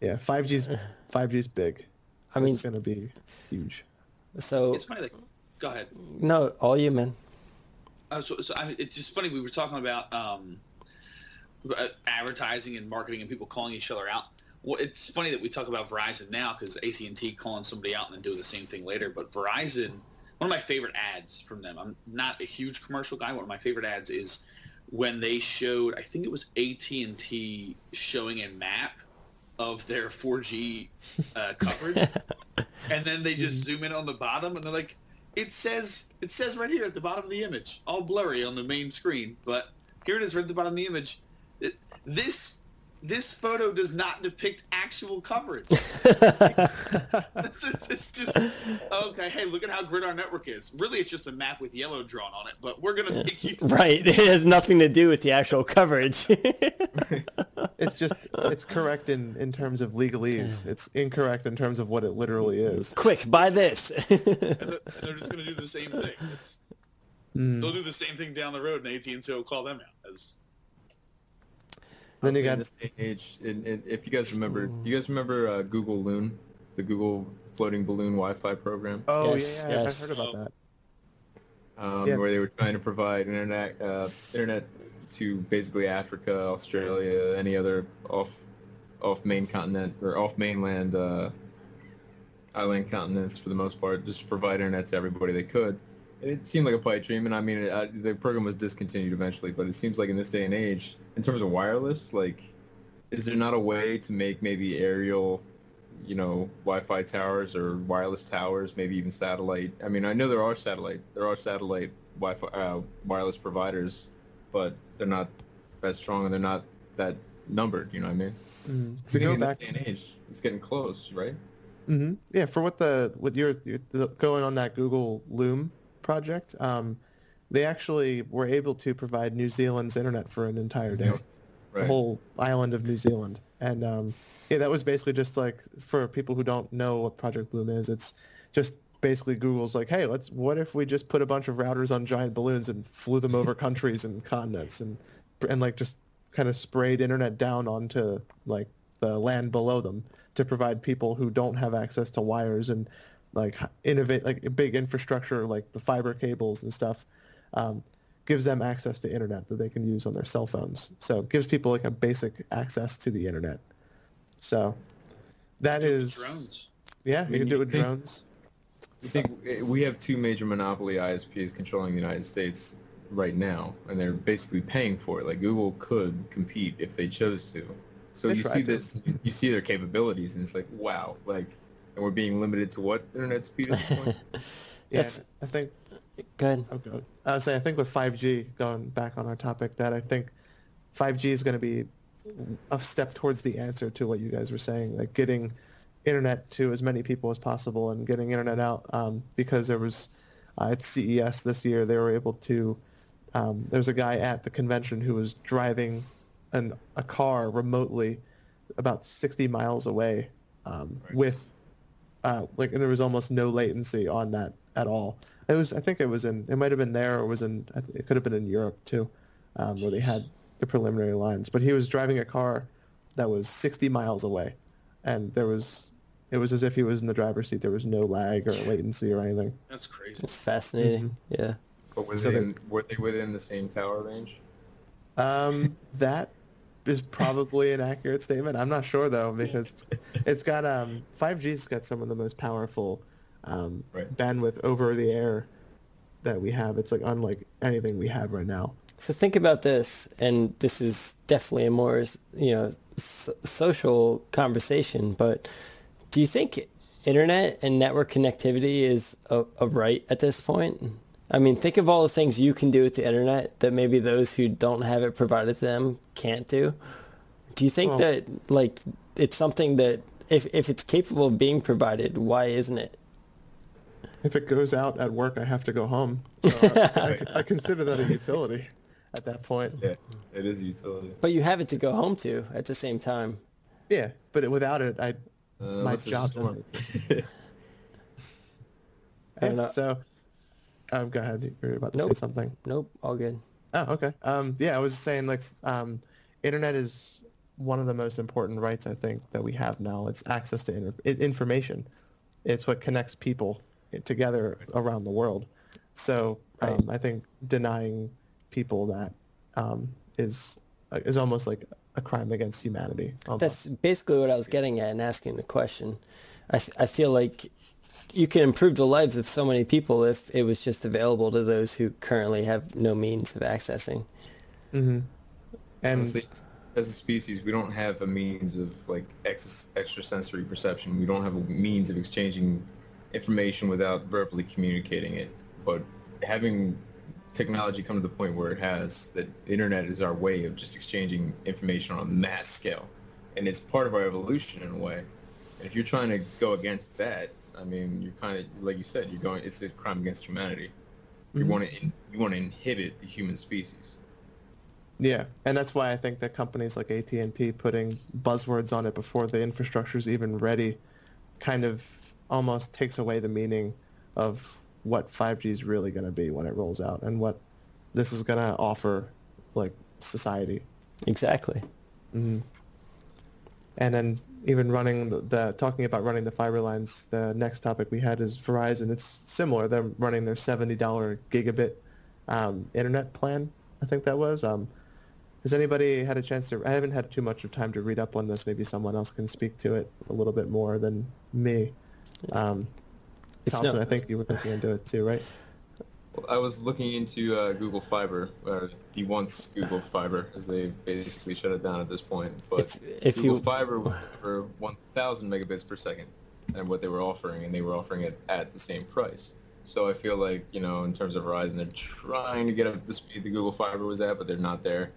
Yeah, 5G's 5G's big. I mean, it's going to be huge. So it's funny. Like, go ahead. No, all you, man. Uh, so, so I mean, it's just funny. We were talking about um, uh, advertising and marketing and people calling each other out. Well, it's funny that we talk about Verizon now because AT and T calling somebody out and then doing the same thing later. But Verizon, one of my favorite ads from them. I'm not a huge commercial guy. One of my favorite ads is when they showed. I think it was AT and T showing a map of their 4G uh, coverage, and then they just zoom in on the bottom, and they're like, "It says it says right here at the bottom of the image, all blurry on the main screen, but here it is right at the bottom of the image. It, this this photo does not depict actual coverage. it's, it's, just okay. Hey, look at how grid our network is. Really, it's just a map with yellow drawn on it. But we're gonna make you right. It has nothing to do with the actual coverage. it's just it's correct in in terms of legalese. It's incorrect in terms of what it literally is. Quick, buy this. and they're just gonna do the same thing. Mm. They'll do the same thing down the road, and AT&T will call them out as then you got this day and age. And, and if you guys remember, do you guys remember uh, Google Loon, the Google floating balloon Wi-Fi program? Oh yes, yeah, yes. I've heard about that. Um, yeah. Where they were trying to provide internet uh, internet to basically Africa, Australia, any other off off main continent or off mainland uh, island continents for the most part, just provide internet to everybody they could. It seemed like a pipe dream, and I mean, it, uh, the program was discontinued eventually. But it seems like in this day and age, in terms of wireless, like, is there not a way to make maybe aerial, you know, Wi-Fi towers or wireless towers, maybe even satellite? I mean, I know there are satellite, there are satellite Wi-Fi uh, wireless providers, but they're not as strong and they're not that numbered. You know what I mean? Mm-hmm. So go back in age, it's getting close, right? Mm-hmm. Yeah, for what the with your, your going on that Google Loon project, um, they actually were able to provide New Zealand's internet for an entire day, right. the whole island of New Zealand. And um, yeah, that was basically just like for people who don't know what Project Loon is, it's just basically Google's like, hey, let's what if we just put a bunch of routers on giant balloons and flew them over countries and continents and and like just kind of sprayed internet down onto like the land below them to provide people who don't have access to wires and like innovate like big infrastructure like the fiber cables and stuff um, gives them access to internet that they can use on their cell phones. So it gives people like a basic access to the internet. So that is drones. Yeah, I mean, you can do it with think, drones. I think we have two major monopoly ISPs controlling the United States right now, and they're basically paying for it. Like Google could compete if they chose to. So they you see this, you see their capabilities, and it's like, wow, like, and we're being limited to what internet speed at this point? yeah, I think Good. Okay. I was saying, I think with 5G, going back on our topic, that I think 5G is going to be a step towards the answer to what you guys were saying, like getting internet to as many people as possible and getting internet out. Um, because there was uh, at CES this year, they were able to. Um, there's a guy at the convention who was driving an, a car remotely about 60 miles away um, right. with uh, like, and there was almost no latency on that at all. It was, I think it was in, it might have been there or was in, it could have been in Europe too, um, where they had the preliminary lines. But he was driving a car that was 60 miles away, and there was, it was as if he was in the driver's seat. There was no lag or latency or anything. That's crazy. It's fascinating. Mm-hmm. Yeah. But was so they, were they within the same tower range? Um, that is probably an accurate statement. I'm not sure though because it's, it's got um 5G's got some of the most powerful um, right. bandwidth over the air that we have. It's like unlike anything we have right now. So think about this, and this is definitely a more you know s- social conversation. But do you think internet and network connectivity is a, a right at this point? I mean, think of all the things you can do with the internet that maybe those who don't have it provided to them can't do. Do you think well, that like it's something that if if it's capable of being provided, why isn't it? If it goes out at work, I have to go home. So I, I, I, consider that a utility at that point. Yeah, it is a utility. But you have it to go home to at the same time. Yeah, but without it, I uh, my job doesn't exist. yeah, so, um, go ahead. You're about to nope. say something. Nope, all good. Oh, okay. Um, yeah, I was saying like, um, internet is one of the most important rights I think that we have now. It's access to inter- information. It's what connects people together around the world. So um, right. I think denying people that um, is is almost like a crime against humanity. Almost. That's basically what I was getting at in asking the question. I, th- I feel like you can improve the lives of so many people if it was just available to those who currently have no means of accessing. Mm-hmm. And Honestly, as a species, we don't have a means of like ex- extrasensory perception. We don't have a means of exchanging information without verbally communicating it. But having technology come to the point where it has that internet is our way of just exchanging information on a mass scale and it's part of our evolution in a way and if you're trying to go against that i mean you're kind of like you said you're going it's a crime against humanity you mm-hmm. want to you want to inhibit the human species yeah and that's why i think that companies like at&t putting buzzwords on it before the infrastructure is even ready kind of almost takes away the meaning of what 5G is really going to be when it rolls out and what this is going to offer like society. Exactly. Mm-hmm. And then even running the, the, talking about running the fiber lines, the next topic we had is Verizon. It's similar. They're running their $70 gigabit um, internet plan. I think that was. Um, has anybody had a chance to? I haven't had too much of time to read up on this. Maybe someone else can speak to it a little bit more than me. Um, Thompson, no, I think you were looking into it too, right? I was looking into uh, Google Fiber, or the once Google Fiber, as they basically shut it down at this point. But if, if Google you... Fiber was for 1,000 megabits per second, and what they were offering, and they were offering it at the same price. So I feel like, you know, in terms of Verizon, they're trying to get up to the speed that Google Fiber was at, but they're not there.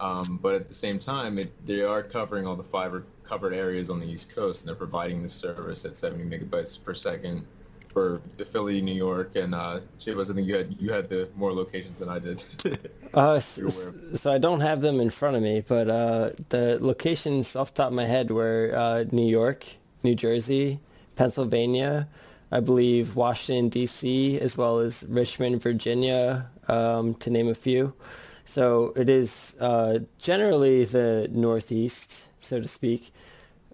Um, but at the same time, it, they are covering all the fiber covered areas on the East Coast, and they're providing the service at 70 megabytes per second for Philly, New York, and uh, Chivas. I think you had you had the more locations than I did. uh, so I don't have them in front of me, but uh, the locations off the top of my head were uh, New York, New Jersey, Pennsylvania, I believe Washington D.C. as well as Richmond, Virginia, um, to name a few. So it is uh, generally the Northeast, so to speak.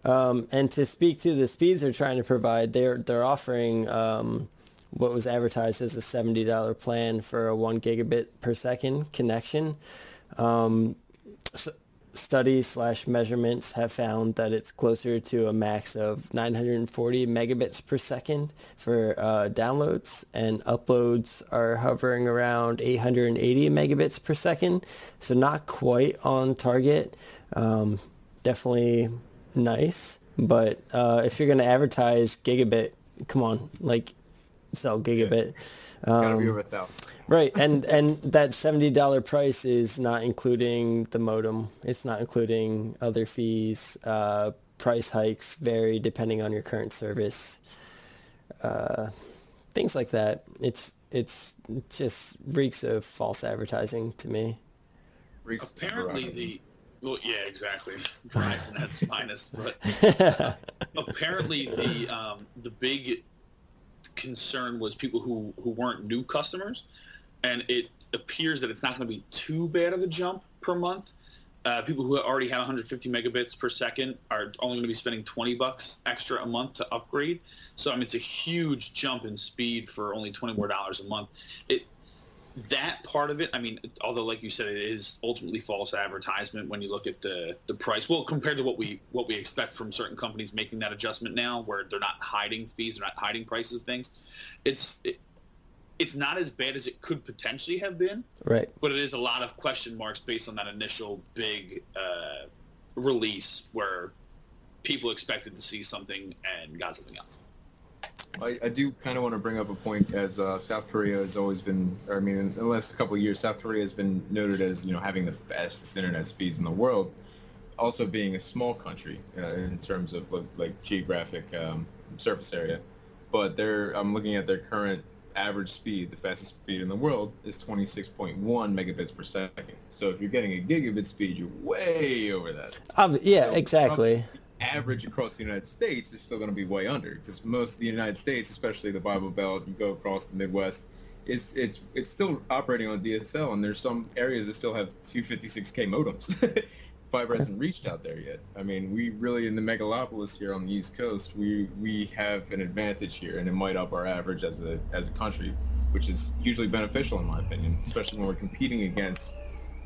Um, and to speak to the speeds they're trying to provide, they're they're offering um, what was advertised as a seventy dollar plan for a one gigabit per second connection. Um, studies slash measurements have found that it's closer to a max of 940 megabits per second for uh, downloads, and uploads are hovering around 880 megabits per second. So not quite on target. Um, definitely nice, but uh, if you're going to advertise gigabit, come on, like sell gigabit. Um, Gotta be over a thousand. Right, and and that seventy dollar price is not including the modem. It's not including other fees. Uh, price hikes vary depending on your current service. Uh, things like that. It's it's just reeks of false advertising to me. Apparently, the well, yeah, exactly. Verizon that's minus, but apparently the um, the big concern was people who who weren't new customers, and it appears that it's not going to be too bad of a jump per month. Uh, people who already have 150 megabits per second are only going to be spending 20 bucks extra a month to upgrade. So I mean, it's a huge jump in speed for only 20 more dollars a month. It that part of it, I mean, although like you said, it is ultimately false advertisement when you look at the the price. Well, compared to what we what we expect from certain companies making that adjustment now, where they're not hiding fees, they're not hiding prices of things. It's it, it's not as bad as it could potentially have been. Right. But it is a lot of question marks based on that initial big uh, release where people expected to see something and got something else. I, I do kind of want to bring up a point as uh, South Korea has always been, or I mean, in the last couple of years, South Korea has been noted as, you know, having the fastest internet speeds in the world, also being a small country uh, in terms of like, like geographic um, surface area. But they're, I'm looking at their current average speed, the fastest speed in the world, is 26.1 megabits per second. So if you're getting a gigabit speed, you're way over that. Um, yeah, So, exactly. average across the United States is still going to be way under because most of the United States, especially the Bible Belt, you go across the Midwest, it's it's it's still operating on DSL, and there's some areas that still have 256k modems. Fiber hasn't reached out there yet. I mean, we really in the megalopolis here on the East Coast, we we have an advantage here, and it might up our average as a as a country, which is hugely beneficial in my opinion, especially when we're competing against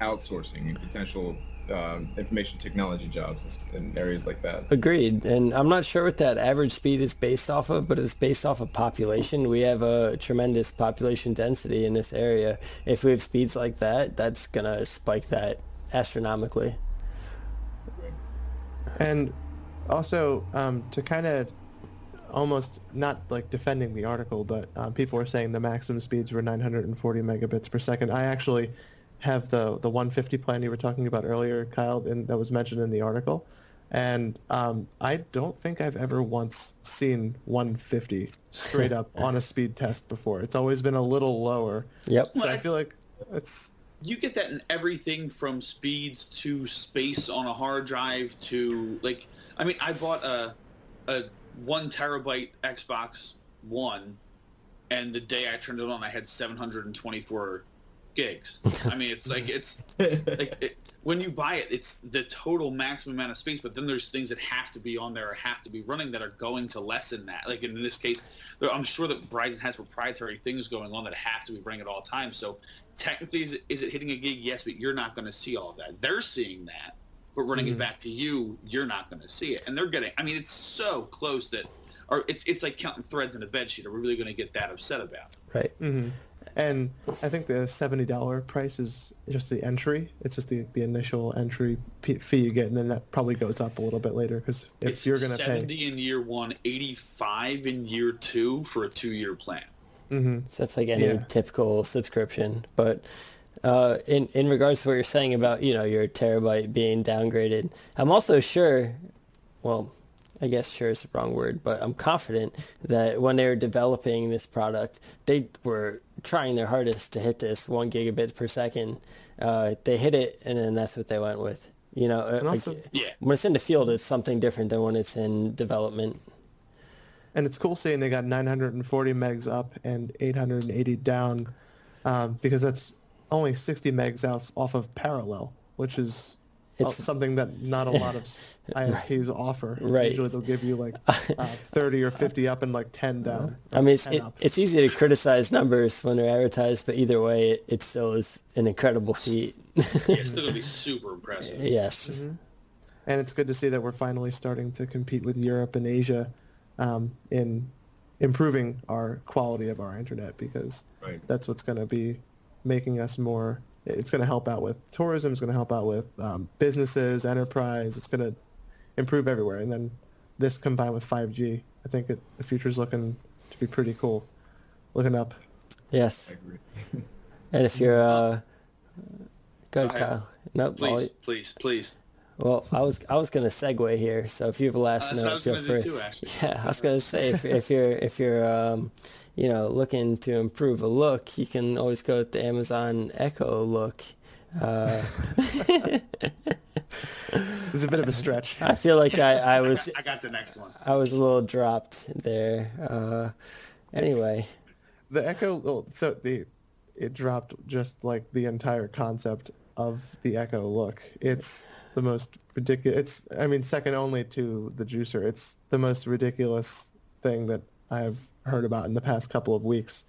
outsourcing and potential um, information technology jobs in areas like that. Agreed. And I'm not sure what that average speed is based off of, but it's based off of population. We have a tremendous population density in this area. If we have speeds like that, that's going to spike that astronomically. And also um, to kind of almost not like defending the article, but um, people were saying the maximum speeds were 940 megabits per second. I actually have the the 150 plan you were talking about earlier, Kyle, and that was mentioned in the article. And um, I don't think I've ever once seen 150 straight up on a speed test before. It's always been a little lower. Yep. So I I- feel like it's you get that in everything from speeds to space on a hard drive to like I mean I bought a a one terabyte Xbox One and the day I turned it on I had 724 gigs. I mean it's like it's like it, when you buy it it's the total maximum amount of space but then there's things that have to be on there or have to be running that are going to lessen that. Like in this case I'm sure that Verizon has proprietary things going on that have to be running at all times. So technically, is it, is it hitting a gig? Yes, but you're not going to see all of that. They're seeing that, but running Mhm. it back to you, you're not going to see it. And they're getting. I mean, it's so close that, or it's it's like counting threads in a bed sheet. Are we really going to get that upset about? Right. hmm And I think the seventy dollar price is just the entry. It's just the, the initial entry p- fee you get, and then that probably goes up a little bit later. Because if it's you're gonna pay, 70 in year one, 85 in year two for a two year plan. Hmm So that's like any Yeah. typical subscription. But uh, in in regards to what you're saying about you know your terabyte being downgraded, I'm also sure. Well, I guess sure is the wrong word, but I'm confident that when they were developing this product, they were trying their hardest to hit this one gigabit per second. Uh, they hit it, and then that's what they went with. You know, uh, like, also- Yeah. when it's in the field, it's something different than when it's in development. And it's cool seeing they got 940 megs up and 880 down, um, because that's only 60 megs off off of parallel, which is uh, It's- something that not a lot of s- ISPs offer. Right. Usually they'll give you like uh, 30 or 50 up and like 10 down. I mean, it's, it, it's easy to criticize numbers when they're advertised, but either way, it, it still is an incredible feat. Yeah, it's still going to be super impressive. yes. and it's good to see that we're finally starting to compete with Europe and Asia um, in improving our quality of our internet because Right. that's what's going to be making us more. It's going to help out with tourism. It's going to help out with um, businesses, enterprise. It's going to improve everywhere. And then this combined with 5G, I think it, the is looking to be pretty cool. Looking up. Yes. I agree. And if you're, uh, go ahead, Go ahead. Kyle. Nope. Please, I'll- please, please. Well, I was I was gonna segue here, so if you have a Uh, last that's I note, was feel free. do too. Yeah, I was gonna say if if you're if you're um, you know looking to improve a look, you can always go with the Amazon Echo look. Uh, It's a bit of a stretch. I feel like I, I was I got the next one. I was a little dropped there. Uh, anyway, The Echo, oh, so the it dropped just like the entire concept of the Echo look. It's the most ridiculous. It's I mean second only to the juicer. It's the most ridiculous thing that I've heard about in the past couple of weeks.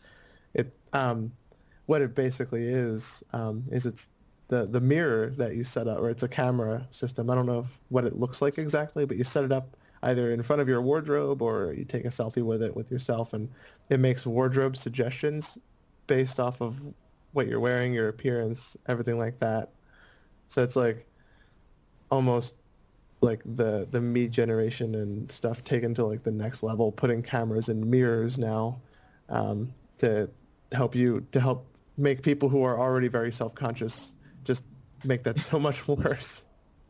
It um, what it basically is um, is it's the the mirror that you set up, or it's a camera system. I don't know what it looks like exactly, but you set it up either in front of your wardrobe or you take a selfie with it with yourself, and it makes wardrobe suggestions based off of what you're wearing, your appearance, everything like that. So it's like almost like the the me generation and stuff taken to like the next level, putting cameras in mirrors now um, to help you to help make people who are already very self-conscious just make that so much worse.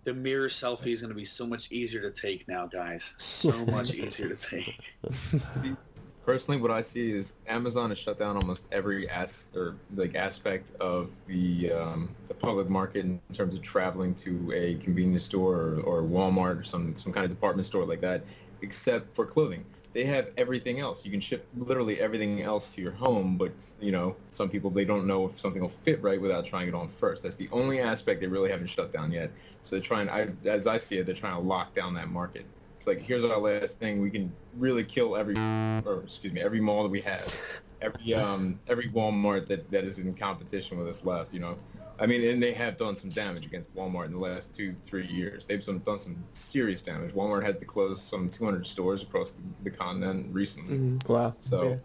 The mirror selfie is going to be so much easier to take now, guys. So much easier to take. Personally, what I see is Amazon has shut down almost every as or like aspect of the um, the public market in terms of traveling to a convenience store or, or Walmart or some some kind of department store like that, except for clothing. They have everything else. You can ship literally everything else to your home, but you know some people they don't know if something will fit right without trying it on first. That's the only aspect they really haven't shut down yet. So they're trying. I, as I see it, they're trying to lock down that market. It's like here's our last thing. We can really kill every, or excuse me, every mall that we have, every um every Walmart that that is in competition with us left. You know, I mean, and they have done some damage against Walmart in the last two three years. They've some, done some serious damage. Walmart had to close some 200 stores across the, the continent recently. Mm-hmm. Wow. So. Yeah.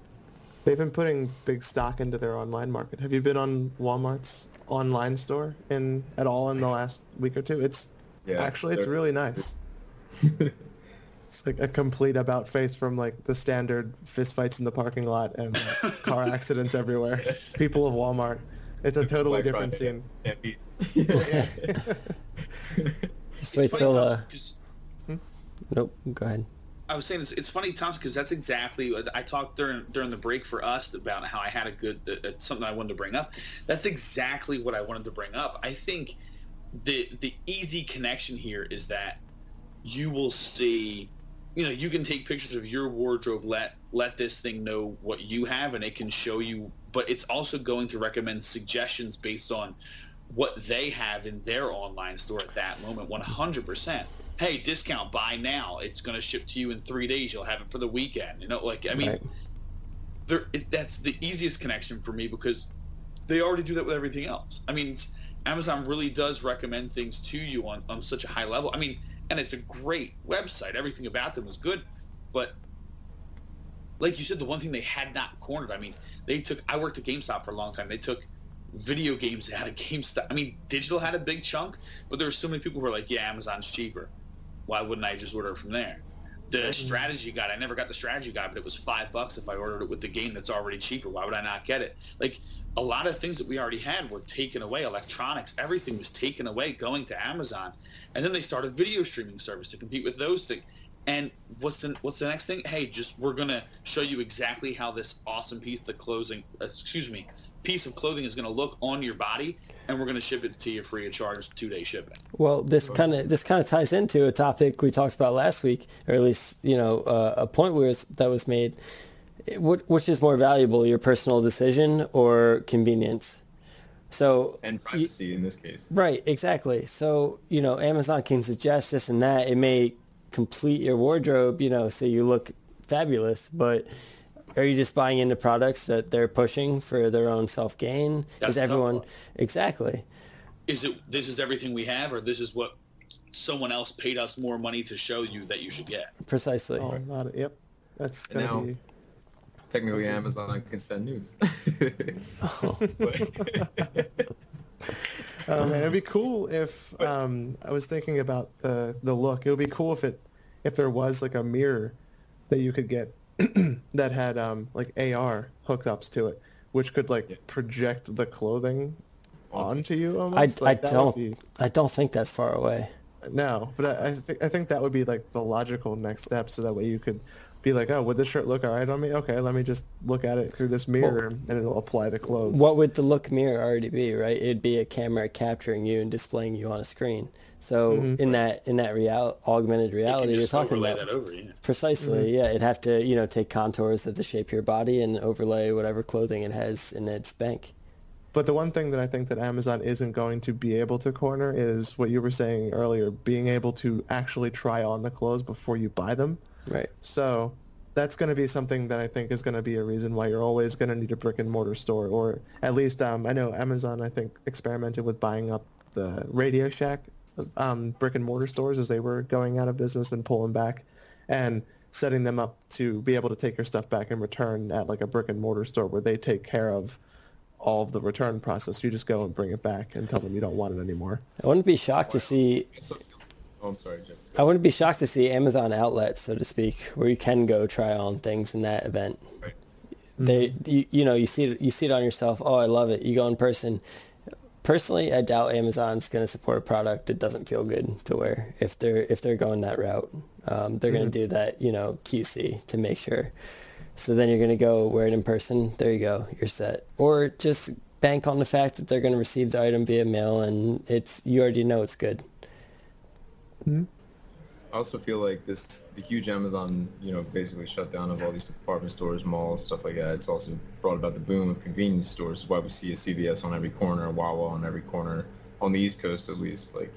They've been putting big stock into their online market. Have you been on Walmart's online store in at all in the last week or two? It's yeah, actually it's really nice. It's like a complete about face from like the standard fistfights in the parking lot and car accidents everywhere. People of Walmart. It's a totally different scene. Just wait till. Uh... Hmm? Nope. Go ahead. I was saying it's, it's funny, Thompson, because that's exactly what I talked during during the break for us about how I had a good uh, something I wanted to bring up. That's exactly what I wanted to bring up. I think the the easy connection here is that you will see you know you can take pictures of your wardrobe let let this thing know what you have and it can show you but it's also going to recommend suggestions based on what they have in their online store at that moment 100% hey discount buy now. It's going to ship to you in three days. You'll have it for the weekend you know like i mean right. there, it, that's the easiest connection for me because they already do that with everything else. I mean amazon really does recommend things to you on, on such a high level. I mean and it's a great website. Everything about them was good, but like you said, the one thing they had not cornered. I mean, they took. I worked at GameStop for a long time. They took video games out of GameStop. I mean, digital had a big chunk, but there were so many people who were like, "Yeah, Amazon's cheaper. Why wouldn't I just order from there?" The mm-hmm. strategy guide, I never got the strategy guide, but it was five bucks if I ordered it with the game that's already cheaper. Why would I not get it? Like a lot of things that we already had were taken away. Electronics, everything was taken away, going to Amazon, and then they started video streaming service to compete with those things. And what's the what's the next thing? Hey, just we're gonna show you exactly how this awesome piece of clothing, excuse me, piece of clothing is gonna look on your body, and we're gonna ship it to you free of charge, two day shipping. Well, this kind of this kind of ties into a topic we talked about last week, or at least you know uh, a point was, that was made which is more valuable, your personal decision or convenience? So and privacy you, in this case. Right, exactly. So you know, Amazon can suggest this and that. It may complete your wardrobe, you know, so you look fabulous. But are you just buying into products that they're pushing for their own self gain? Is everyone exactly? Is it this is everything we have, or this is what someone else paid us more money to show you that you should get? Precisely. Oh, not, yep. That's gonna now, be technically Amazon can send news. oh. um, it'd be cool if um, I was thinking about the the look. It would be cool if it if there was like a mirror that you could get that had um, like AR hookups to it, which could like yeah. project the clothing onto you. Almost. I, like, I don't be... I don't think that's far away. No, but I, I think I think that would be like the logical next step, so that way you could be like, oh, would this shirt look all right on me? Okay, let me just look at it through this mirror well, and it'll apply the clothes. What would the look mirror already be, right? It'd be a camera capturing you and displaying you on a screen. So mm-hmm. in that in that real augmented reality you're talking about, over, yeah. precisely, mm-hmm. yeah, it'd have to you know take contours of the shape of your body and overlay whatever clothing it has in its bank. But the one thing that I think that Amazon isn't going to be able to corner is what you were saying earlier, being able to actually try on the clothes before you buy them. Right. So that's going to be something that I think is going to be a reason why you're always going to need a brick and mortar store, or at least um, I know Amazon I think experimented with buying up the Radio Shack um, brick and mortar stores as they were going out of business and pulling back, and setting them up to be able to take your stuff back and return at like a brick and mortar store where they take care of all of the return process. You just go and bring it back and tell them you don't want it anymore. I wouldn't be shocked to see. Oh, I'm sorry, Jim. I wouldn't be shocked to see Amazon outlets, so to speak, where you can go try on things in that event. Right. They, you, you know, you see it, you see it on yourself. Oh, I love it. You go in person. Personally, I doubt Amazon's going to support a product that doesn't feel good to wear if they're if they're going that route. Um, they're going to do that, you know, QC to make sure. So then you're going to go wear it in person. There you go. You're set. Or just bank on the fact that they're going to receive the item via mail and it's you already know it's good. I also feel like this, the huge Amazon, you know, basically shutdown of all these department stores, malls, stuff like that. It's also brought about the boom of convenience stores. Why we see a CVS on every corner, a Wawa on every corner, on the East Coast at least. Like,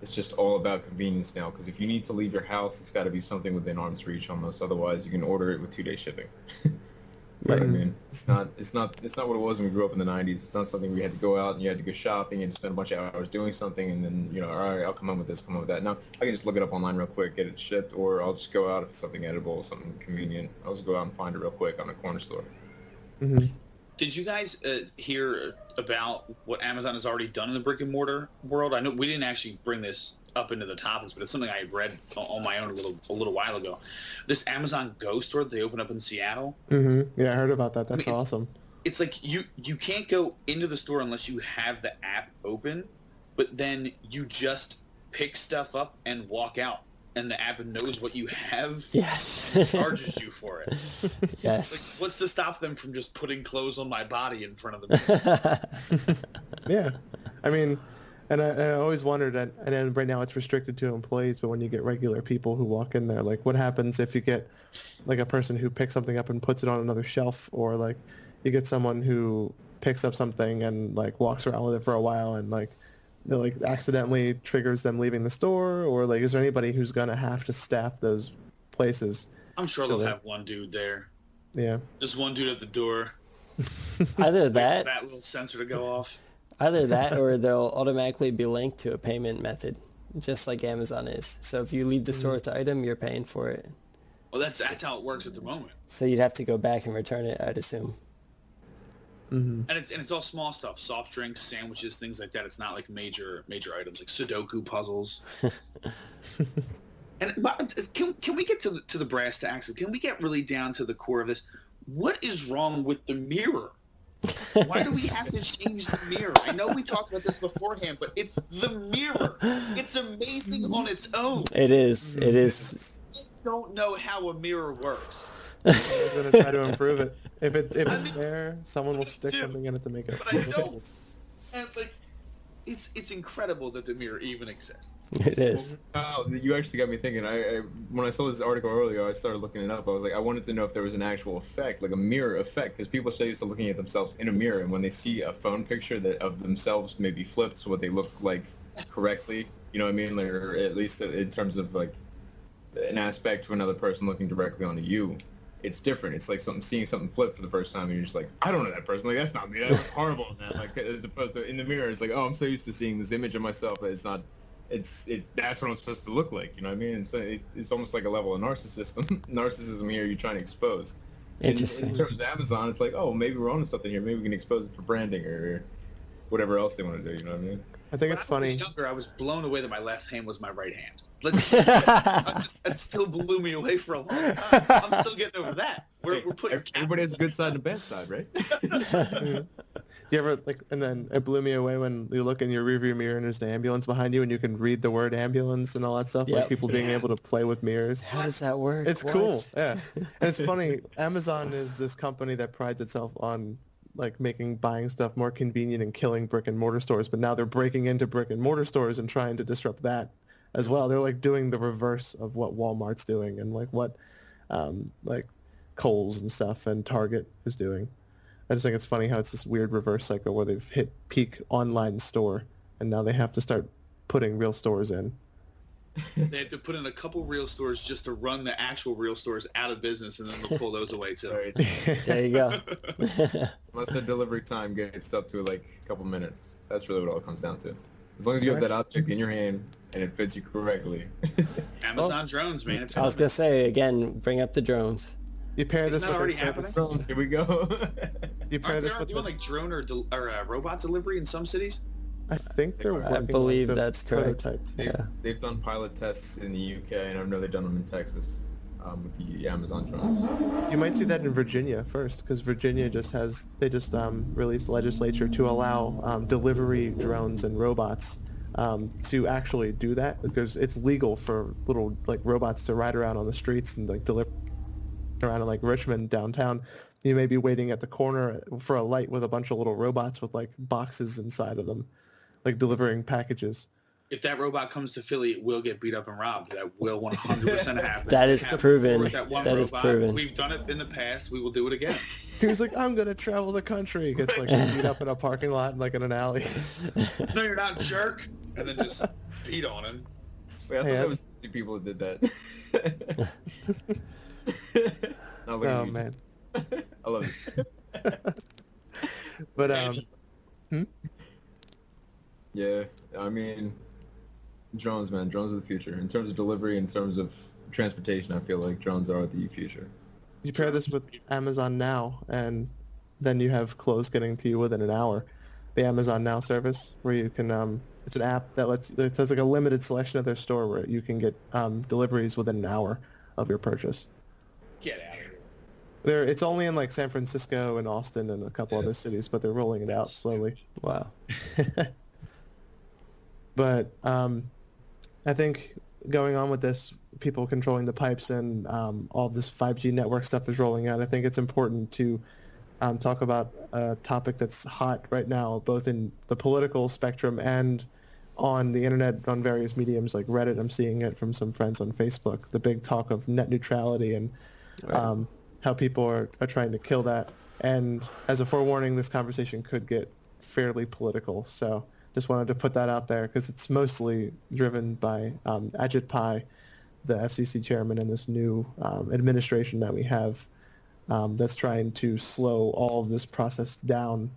it's just all about convenience now. Because if you need to leave your house, it's got to be something within arm's reach almost. Otherwise, you can order it with two-day shipping. You know what I mean? It's not, it's not, it's not what it was when we grew up in the '90s. It's not something we had to go out and you had to go shopping and spend a bunch of hours doing something, and then you know, all right, I'll come home with this, come home with that. Now I can just look it up online real quick, get it shipped, or I'll just go out if it's something edible, something convenient. I'll just go out and find it real quick on a corner store. hmm Did you guys uh, hear about what Amazon has already done in the brick and mortar world? I know we didn't actually bring this up into the topics, but it's something I read on my own a little a little while ago. This Amazon Go store that they opened up in Seattle. hmm Yeah, I heard about that. That's I mean, awesome. It's like you you can't go into the store unless you have the app open, but then you just pick stuff up and walk out, and the app knows what you have. Yes. Charges you for it. Like, yes. what's to stop them from just putting clothes on my body in front of them? Yeah, I mean, and I, I always wondered, and, and then right now it's restricted to employees, but when you get regular people who walk in there, like what happens if you get like a person who picks something up and puts it on another shelf, or like you get someone who picks up something and like walks around with it for a while and like you know, like accidentally triggers them leaving the store, or like is there anybody who's gonna have to staff those places? I'm sure So they'll they- have one dude there. Yeah. Just one dude at the door. Either Wait that, that little sensor to go off. Either that, or they'll automatically be linked to a payment method, just like Amazon is. So if you leave the store with the item, you're paying for it. Well, that's that's how it works at the moment. So you'd have to go back and return it, I'd assume. hmm And it's and it's all small stuff: soft drinks, sandwiches, things like that. It's not like major major items like Sudoku puzzles. and but can can we get to the, to the brass tacks? Can we get really down to the core of this? What is wrong with the mirror? Why do we have to change the mirror? I know we talked about this beforehand, but it's the mirror. It's amazing on its own. It is. It is. Just don't know how a mirror works. I'm gonna try to improve it. If it if I it's mean- there, someone will stick do, something in it to make it. But I don't. And like, it's it's incredible that the mirror even exists. It is. Oh, you actually got me thinking. I, I when I saw this article earlier, I started looking it up. I was like, I wanted to know if there was an actual effect, like a mirror effect, because people so used to looking at themselves in a mirror, and when they see a phone picture that of themselves maybe flipped so what they look like correctly, you know what I mean, like, or at least in terms of like an aspect to another person looking directly onto you. It's different. It's like something seeing something flip for the first time, and you're just like, I don't know that person. Like that's not me. That's horrible. Man. Like as opposed to in the mirror, it's like, oh, I'm so used to seeing this image of myself that it's not it's it's that's what I'm supposed to look like. You know what I mean? It's it, it's almost like a level of narcissism. narcissism here you're trying to expose. In, Interesting. in terms of Amazon, it's like, oh, maybe we're onto something here. Maybe we can expose it for branding or whatever else they want to do. You know what I mean? I think When it's I was funny. younger, I was blown away that my left hand was my right hand. Let's, just, that still blew me away for a long time. I'm still getting over that. We're, Hey, we're putting everybody has a good side and a bad side, right? Do you ever like? And then it blew me away when you look in your rearview mirror and there's an ambulance behind you, and you can read the word ambulance and all that stuff. Like people being able to play with mirrors. How does that work? It's What? cool. Yeah, and it's funny. Amazon is this company that prides itself on like making buying stuff more convenient and killing brick and mortar stores. But now they're breaking into brick and mortar stores and trying to disrupt that as well. They're like doing the reverse of what Walmart's doing and like what um, like Kohl's and stuff and Target is doing. I just think it's funny how it's this weird reverse cycle where they've hit peak online store and now they have to start putting real stores in. They have to put in a couple real stores just to run the actual real stores out of business, and then they'll pull those away too. Right. There you go. Unless the delivery time gets up to like a couple minutes. That's really what it all comes down to. As long as you have that object in your hand and it fits you correctly. Amazon drones, man. It's I was gonna say again, bring up the drones. You pair this Isn't that with already their service. happening? Here we go. You pair Aren't this they with doing the, like drone or, del- or uh, robot delivery in some cities? I think they're I working believe on that's correct. They've, Yeah. they've done pilot tests in the UK, and I know they've done them in Texas um, with the Amazon drones. You might see that in Virginia first, because Virginia just has they just um, released legislature to allow um, delivery drones and robots um, to actually do that. Like there's it's legal for little like robots to ride around on the streets and like deliver around in like Richmond downtown. You may be waiting at the corner for a light with a bunch of little robots with like boxes inside of them, like delivering packages. If that robot comes to Philly, it will get beat up and robbed. That will 100% happen. That is We proven. with That, one That is proven. We've done it in the past. We will do it again. He was like, "I'm gonna travel the country." Gets like beat up in a parking lot, like in an alley. no, you're not, jerk. And then just beat on him. Wait, I thought Hey, that was the people that did that. Not oh man. I love it. But um, Yeah, I mean, drones, man. Drones are the future. In terms of delivery, in terms of transportation, I feel like drones are the future. you pair this with Amazon Now, and then you have clothes getting to you within an hour. The Amazon Now service, where you can, um, it's an app that lets it has like a limited selection of their store where you can get um, deliveries within an hour of your purchase. Get out of here. There, it's only in like San Francisco and Austin and a couple Yeah. other cities, but they're rolling it out slowly. Wow. but um, I think going on with this, people controlling the pipes and um, all this 5G network stuff is rolling out. I think it's important to um, talk about a topic that's hot right now, both in the political spectrum and on the internet on various mediums like Reddit. I'm seeing it from some friends on Facebook. The big talk of net neutrality and Right. um, how people are, are trying to kill that. And as a forewarning, this conversation could get fairly political. So just wanted to put that out there because it's mostly driven by um, Ajit Pai, the FCC chairman, and this new um, administration that we have um, that's trying to slow all of this process down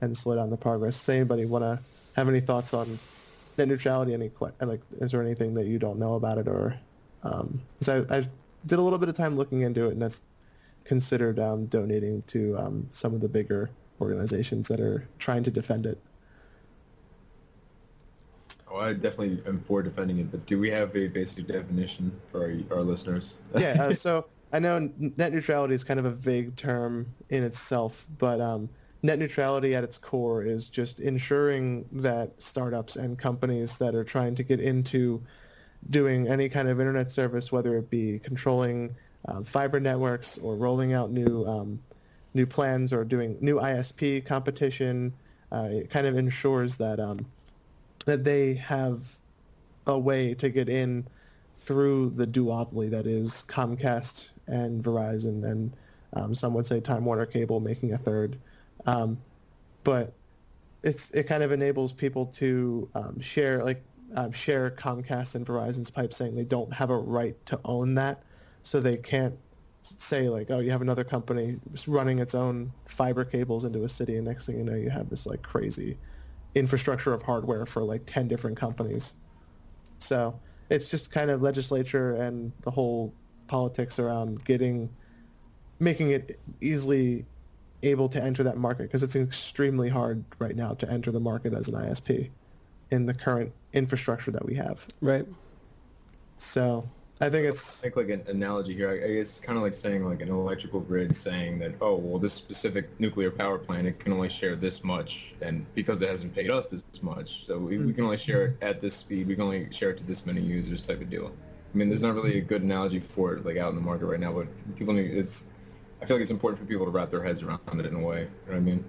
and slow down the progress. Does anybody want to have any thoughts on net neutrality? Any like, is there anything that you don't know about it, or? Um, 'cause I, I did a little bit of time looking into it, and I've considered um, donating to um, some of the bigger organizations that are trying to defend it. Oh, I definitely am for defending it, but do we have a basic definition for our, our listeners? yeah, uh, so I know net neutrality is kind of a vague term in itself, but um, net neutrality at its core is just ensuring that startups and companies that are trying to get into doing any kind of internet service, whether it be controlling um, fiber networks or rolling out new um, new plans or doing new ISP competition, uh, it kind of ensures that um, that they have a way to get in through the duopoly that is Comcast and Verizon, and um, some would say Time Warner Cable making a third. Um, but it's it kind of enables people to share like um, share Comcast and Verizon's pipe, saying they don't have a right to own that, so they can't say like, oh, you have another company running its own fiber cables into a city, and next thing you know, you have this like crazy infrastructure of hardware for like 10 different companies. So it's just kind of legislature and the whole politics around getting, making it easily able to enter that market because it's extremely hard right now to enter the market as an ISP in the current infrastructure that we have. Right. So I think it's make like an analogy here. I I guess it's kind of like saying like an electrical grid saying that, oh, well, this specific nuclear power plant, it can only share this much, and because it hasn't paid us this much, so we, we can only share it at this speed. We can only share it to this many users, type of deal. I mean, there's not really a good analogy for it, like out in the market right now, but people need it's. I feel like it's important for people to wrap their heads around it in a way. You know what I mean?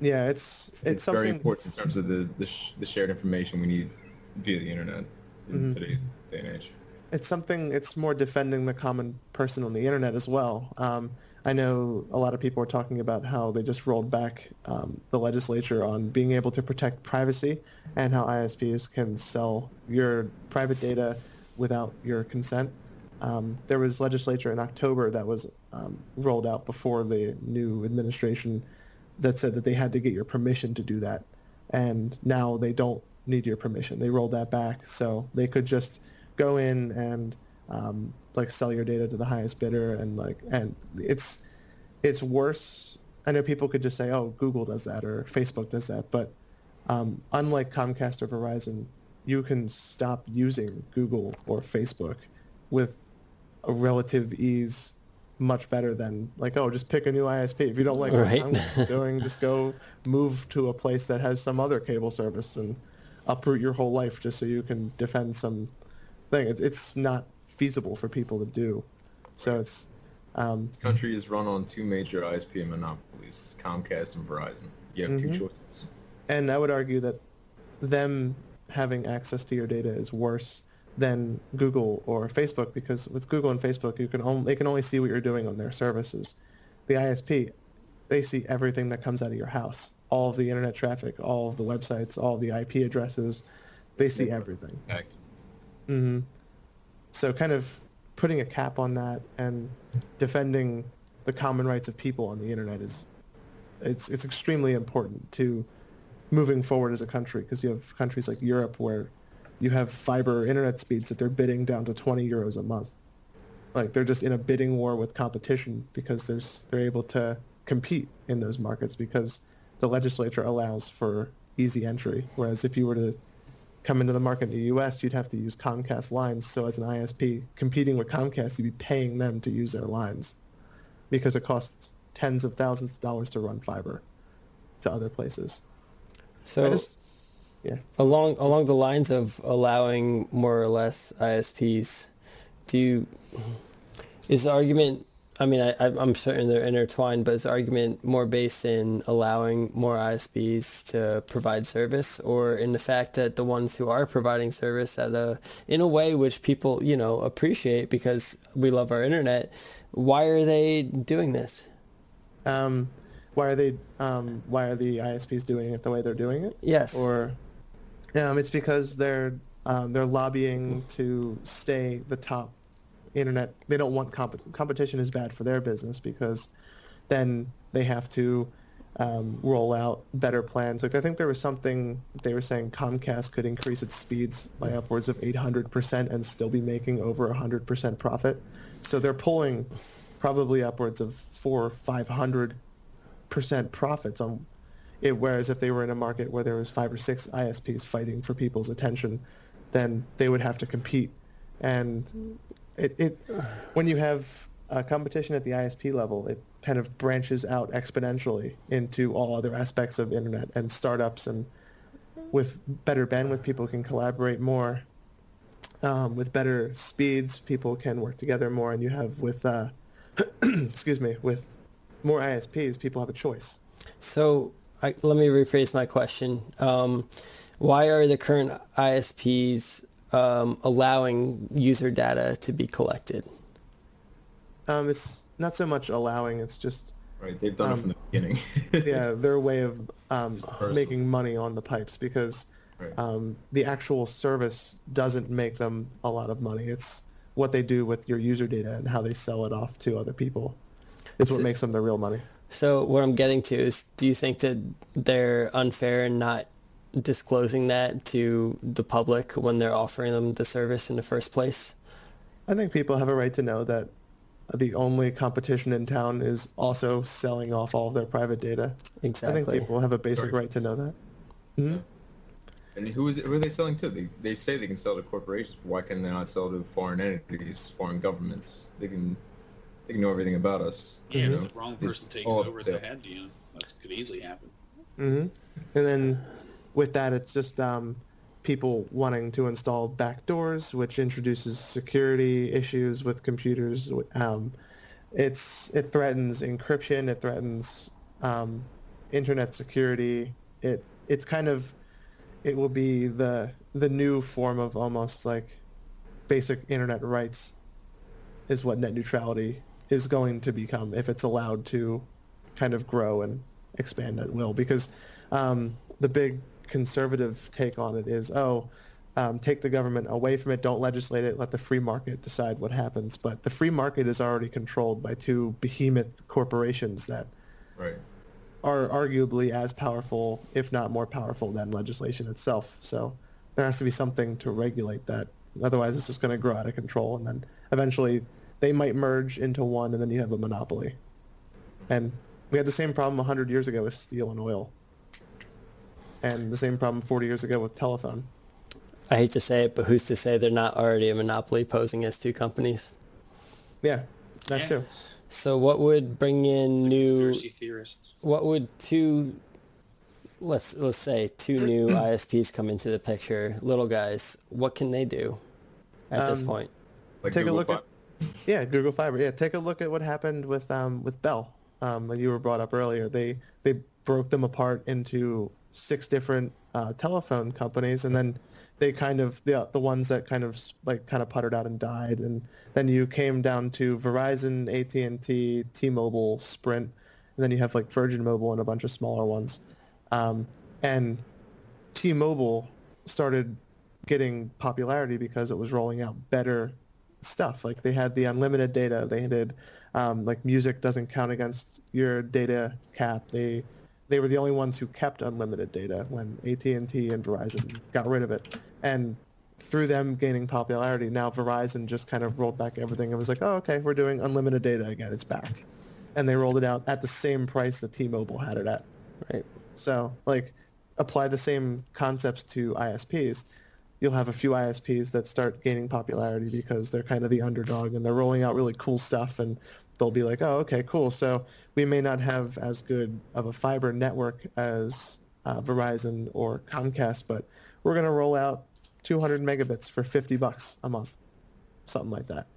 yeah, it's it's, It's, very important in terms of the the, sh- the shared information we need via the internet in Mhm. today's day and age. it's something it's more defending the common person on the internet as well um, i know a lot of people are talking about how they just rolled back um, the legislature on being able to protect privacy and how isps can sell your private data without your consent um, there was legislature in october that was um, rolled out before the new administration that said that they had to get your permission to do that and now they don't need your permission they rolled that back so they could just go in and um, like sell your data to the highest bidder and like and it's it's worse. I know people could just say, oh, Google does that or Facebook does that, but um, unlike Comcast or Verizon, you can stop using Google or Facebook with a relative ease much better than like oh just pick a new ISP if you don't like right. what I'm doing just go move to a place that has some other cable service and uproot your whole life just so you can defend some thing. It's, it's not feasible for people to do. So it's um, this country is run on two major ISP monopolies Comcast and Verizon. You have mm-hmm. two choices. And I would argue that them having access to your data is worse than Google or Facebook because with Google and Facebook you can only they can only see what you're doing on their services. The ISP, they see everything that comes out of your house, all of the internet traffic, all of the websites, all the IP addresses, they see everything. Mm-hmm. So kind of putting a cap on that and defending the common rights of people on the internet is it's it's extremely important to moving forward as a country because you have countries like Europe where you have fiber internet speeds that they're bidding down to 20 euros a month. Like they're just in a bidding war with competition because there's they're able to compete in those markets because the legislature allows for easy entry. Whereas if you were to come into the market in the U.S., you'd have to use Comcast lines. So as an ISP competing with Comcast, you'd be paying them to use their lines because it costs tens of thousands of dollars to run fiber to other places. So just, yeah. Along along the lines of allowing more or less ISPs, do you is the argument? I mean, I, I'm certain they're intertwined, but is the argument more based in allowing more ISPs to provide service, or in the fact that the ones who are providing service at a in a way which people you know appreciate because we love our internet, why are they doing this? Um, why are they? Um, why are the ISPs doing it the way they're doing it? Yes. Or um, it's because they're um, they're lobbying to stay the top internet. They don't want comp- competition is bad for their business because then they have to um, roll out better plans. Like I think there was something they were saying Comcast could increase its speeds by upwards of 800% and still be making over 100% profit. So they're pulling probably upwards of four or 500 percent profits on it. Whereas if they were in a market where there was five or six ISPs fighting for people's attention, then they would have to compete. And it, it when you have a competition at the ISP level, it kind of branches out exponentially into all other aspects of internet and startups. And with better bandwidth, people can collaborate more. Um, with better speeds, people can work together more. And you have with, uh, excuse me, with more ISPs, people have a choice. So I, let me rephrase my question. Um, why are the current ISPs um, allowing user data to be collected? Um, it's not so much allowing; it's just right. They've done it from the um, beginning. yeah, their way of um, making money on the pipes because right. Um, the actual service doesn't make them a lot of money. It's what they do with your user data and how they sell it off to other people is what so, makes them the real money. So what I'm getting to is, do you think that they're unfair and not disclosing that to the public when they're offering them the service in the first place? I think people have a right to know that the only competition in town is also selling off all of their private data. Exactly. I think people have a basic right to know that. Mm-hmm. And who is it, who are they selling to? They, they say they can sell to corporations. Why can they not sell to foreign entities, foreign governments? They can they can know everything about us. Yeah, you know? the wrong person takes over the head, you know, that could easily happen. Mm-hmm. And then with that, it's just um, people wanting to install backdoors, which introduces security issues with computers. Um, it's it threatens encryption. It threatens um, internet security. It it's kind of it will be the the new form of almost like basic internet rights is what net neutrality is going to become if it's allowed to kind of grow and expand at will. Because um, the big conservative take on it is, oh, um, take the government away from it, don't legislate it, let the free market decide what happens. But the free market is already controlled by two behemoth corporations that right. are arguably as powerful, if not more powerful, than legislation itself. So there has to be something to regulate that Otherwise, it's just going to grow out of control, and then eventually they might merge into one, and then you have a monopoly. And we had the same problem 100 years ago with steel and oil, and the same problem 40 years ago with telephone. I hate to say it, but who's to say they're not already a monopoly posing as two companies? Yeah, that Yeah. too. So what would bring in new? Theorists. What would two? Let's let's say two new ISPs come into the picture. Little guys, what can they do at this Um, point? Like Take a Google look at yeah Google Fiber. Yeah, take a look at what happened with um with Bell. Um, like you were brought up earlier. They they broke them apart into six different uh, telephone companies, and then they kind of the the ones that kind of like kind of puttered out and died, and then you came down to Verizon, AT and T, T-Mobile, Sprint, and then you have like Virgin Mobile and a bunch of smaller ones. Um, and T-Mobile started getting popularity because it was rolling out better stuff. Like they had the unlimited data. They did um, like music doesn't count against your data cap. They they were the only ones who kept unlimited data when AT&T and Verizon got rid of it. And through them gaining popularity, now Verizon just kind of rolled back everything and was like, oh, okay, we're doing unlimited data again. It's back. And they rolled it out at the same price that T-Mobile had it at. Right. So, like, apply the same concepts to ISPs. You'll have a few ISPs that start gaining popularity because they're kind of the underdog and they're rolling out really cool stuff and they'll be like, oh, okay, cool. So we may not have as good of a fiber network as uh, Verizon or Comcast, but we're going to roll out 200 megabits for 50 bucks a month, something like that.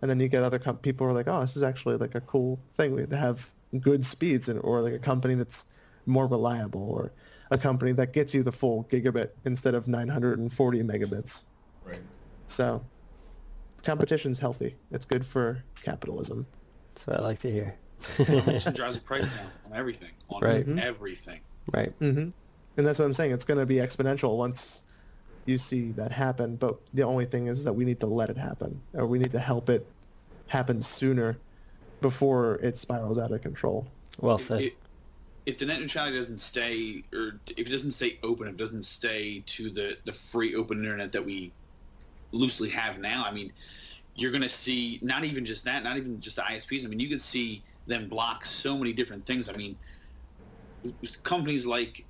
And then you get other com- people who are like, oh, this is actually like a cool thing. We have good speeds and, or like a company that's more reliable or a company that gets you the full gigabit instead of 940 megabits. Right. So competition's healthy. It's good for capitalism. That's what I like to hear. Competition drives the price down on everything. On Right. Mhm. everything. Right. hmm And that's what I'm saying. It's going to be exponential once you see that happen. But the only thing is that we need to let it happen, or we need to help it happen sooner before it spirals out of control. Well If- said. If, if the net neutrality doesn't stay, or if it doesn't stay open, if it doesn't stay to the, the free open internet that we loosely have now, I mean, you're going to see not even just that, not even just the ISPs. I mean, you could see them block so many different things. I mean, companies like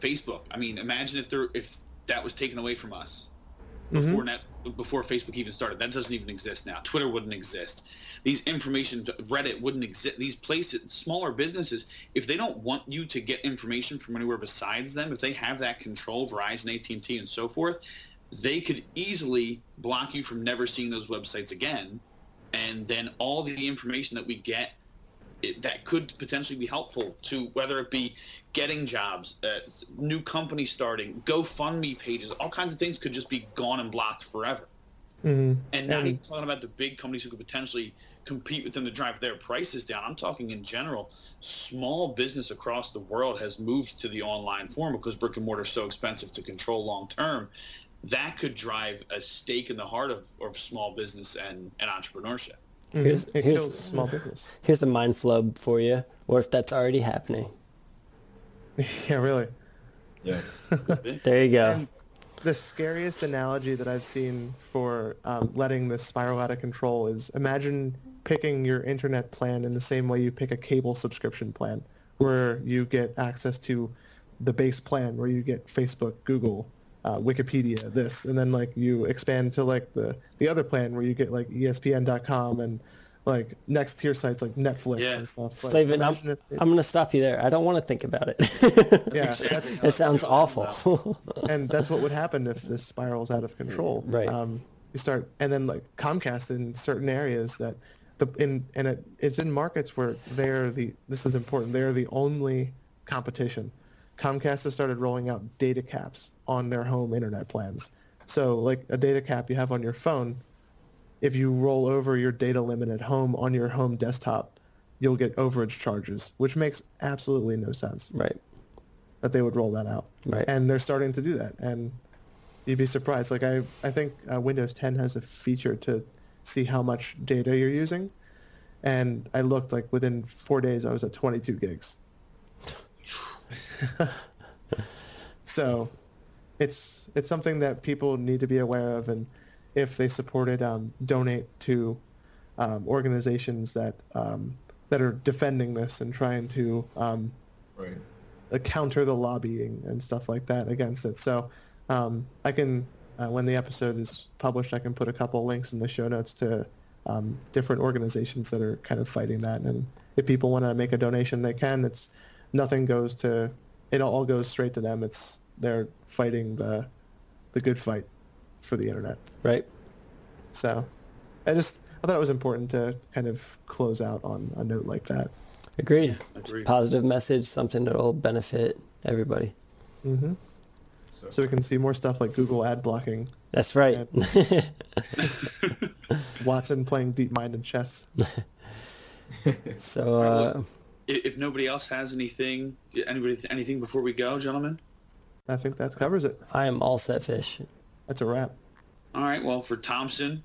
Facebook. I mean, imagine if they're if that was taken away from us mm-hmm. before net before Facebook even started. That doesn't even exist now. Twitter wouldn't exist. These information Reddit wouldn't exist. These places, smaller businesses, if they don't want you to get information from anywhere besides them, if they have that control, Verizon, AT and T, and so forth, they could easily block you from never seeing those websites again. And then all the information that we get it, that could potentially be helpful to whether it be getting jobs, uh, new companies starting, GoFundMe pages, all kinds of things could just be gone and blocked forever. Mm-hmm. And not And- even talking about the big companies who could potentially compete with them to drive their prices down. I'm talking in general. Small business across the world has moved to the online form because brick and mortar is so expensive to control long term. That could drive a stake in the heart of, of small business and, and entrepreneurship. Here's- it here's- kills small business. Here's a mind flub for you. Or if that's already happening. yeah, really. Yeah. There you go. And the scariest analogy that I've seen for um, letting this spiral out of control is imagine picking your internet plan in the same way you pick a cable subscription plan, where you get access to the base plan, where you get Facebook, Google, uh, Wikipedia, this, and then like you expand to like the the other plan where you get like ESPN.com and like next tier sites like Netflix Yeah. and stuff. Like, Slaven, I'm, it- I'm going to stop you there. I don't want to think about it. yeah, that's, it sounds awful. and that's what would happen if this spirals out of control. Right. Um, you start, and then like Comcast in certain areas that the in and it, it's in markets where they're the this is important. They're the only competition. Comcast has started rolling out data caps on their home internet plans. So like a data cap you have on your phone, if you roll over your data limit at home on your home desktop, you'll get overage charges, which makes absolutely no sense right. that they would roll that out. Right. And they're starting to do that. And you'd be surprised. Like I, I think uh, Windows 10 has a feature to see how much data you're using. And I looked like within four days, I was at 22 gigs. so it's, it's something that people need to be aware of. And if they supported um, donate to um, organizations that um, that are defending this and trying to um, Right. uh, counter the lobbying and stuff like that against it. So um, I can, uh, when the episode is published, I can put a couple links in the show notes to um, different organizations that are kind of fighting that. And if people want to make a donation, they can. It's nothing goes to, it all goes straight to them. It's they're fighting the the good fight for the internet. Right. So I just I thought it was important to kind of close out on a note like that. Agreed. Agreed. Positive message, something that'll benefit everybody. hmm So, So we can see more stuff like Google ad blocking That's right. Watson playing deep and chess. so uh, If, if nobody else has anything, anybody anything before we go, gentlemen. I think that covers it. I am all set fish. That's a wrap. All right. Well, for Thompson,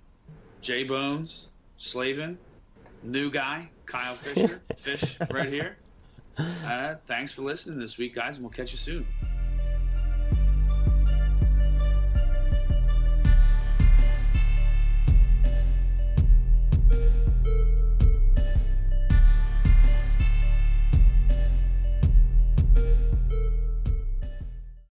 J Bones, Slavin, new guy, Kyle Fisher, Fish right here. Uh, thanks for listening this week, guys, and we'll catch you soon.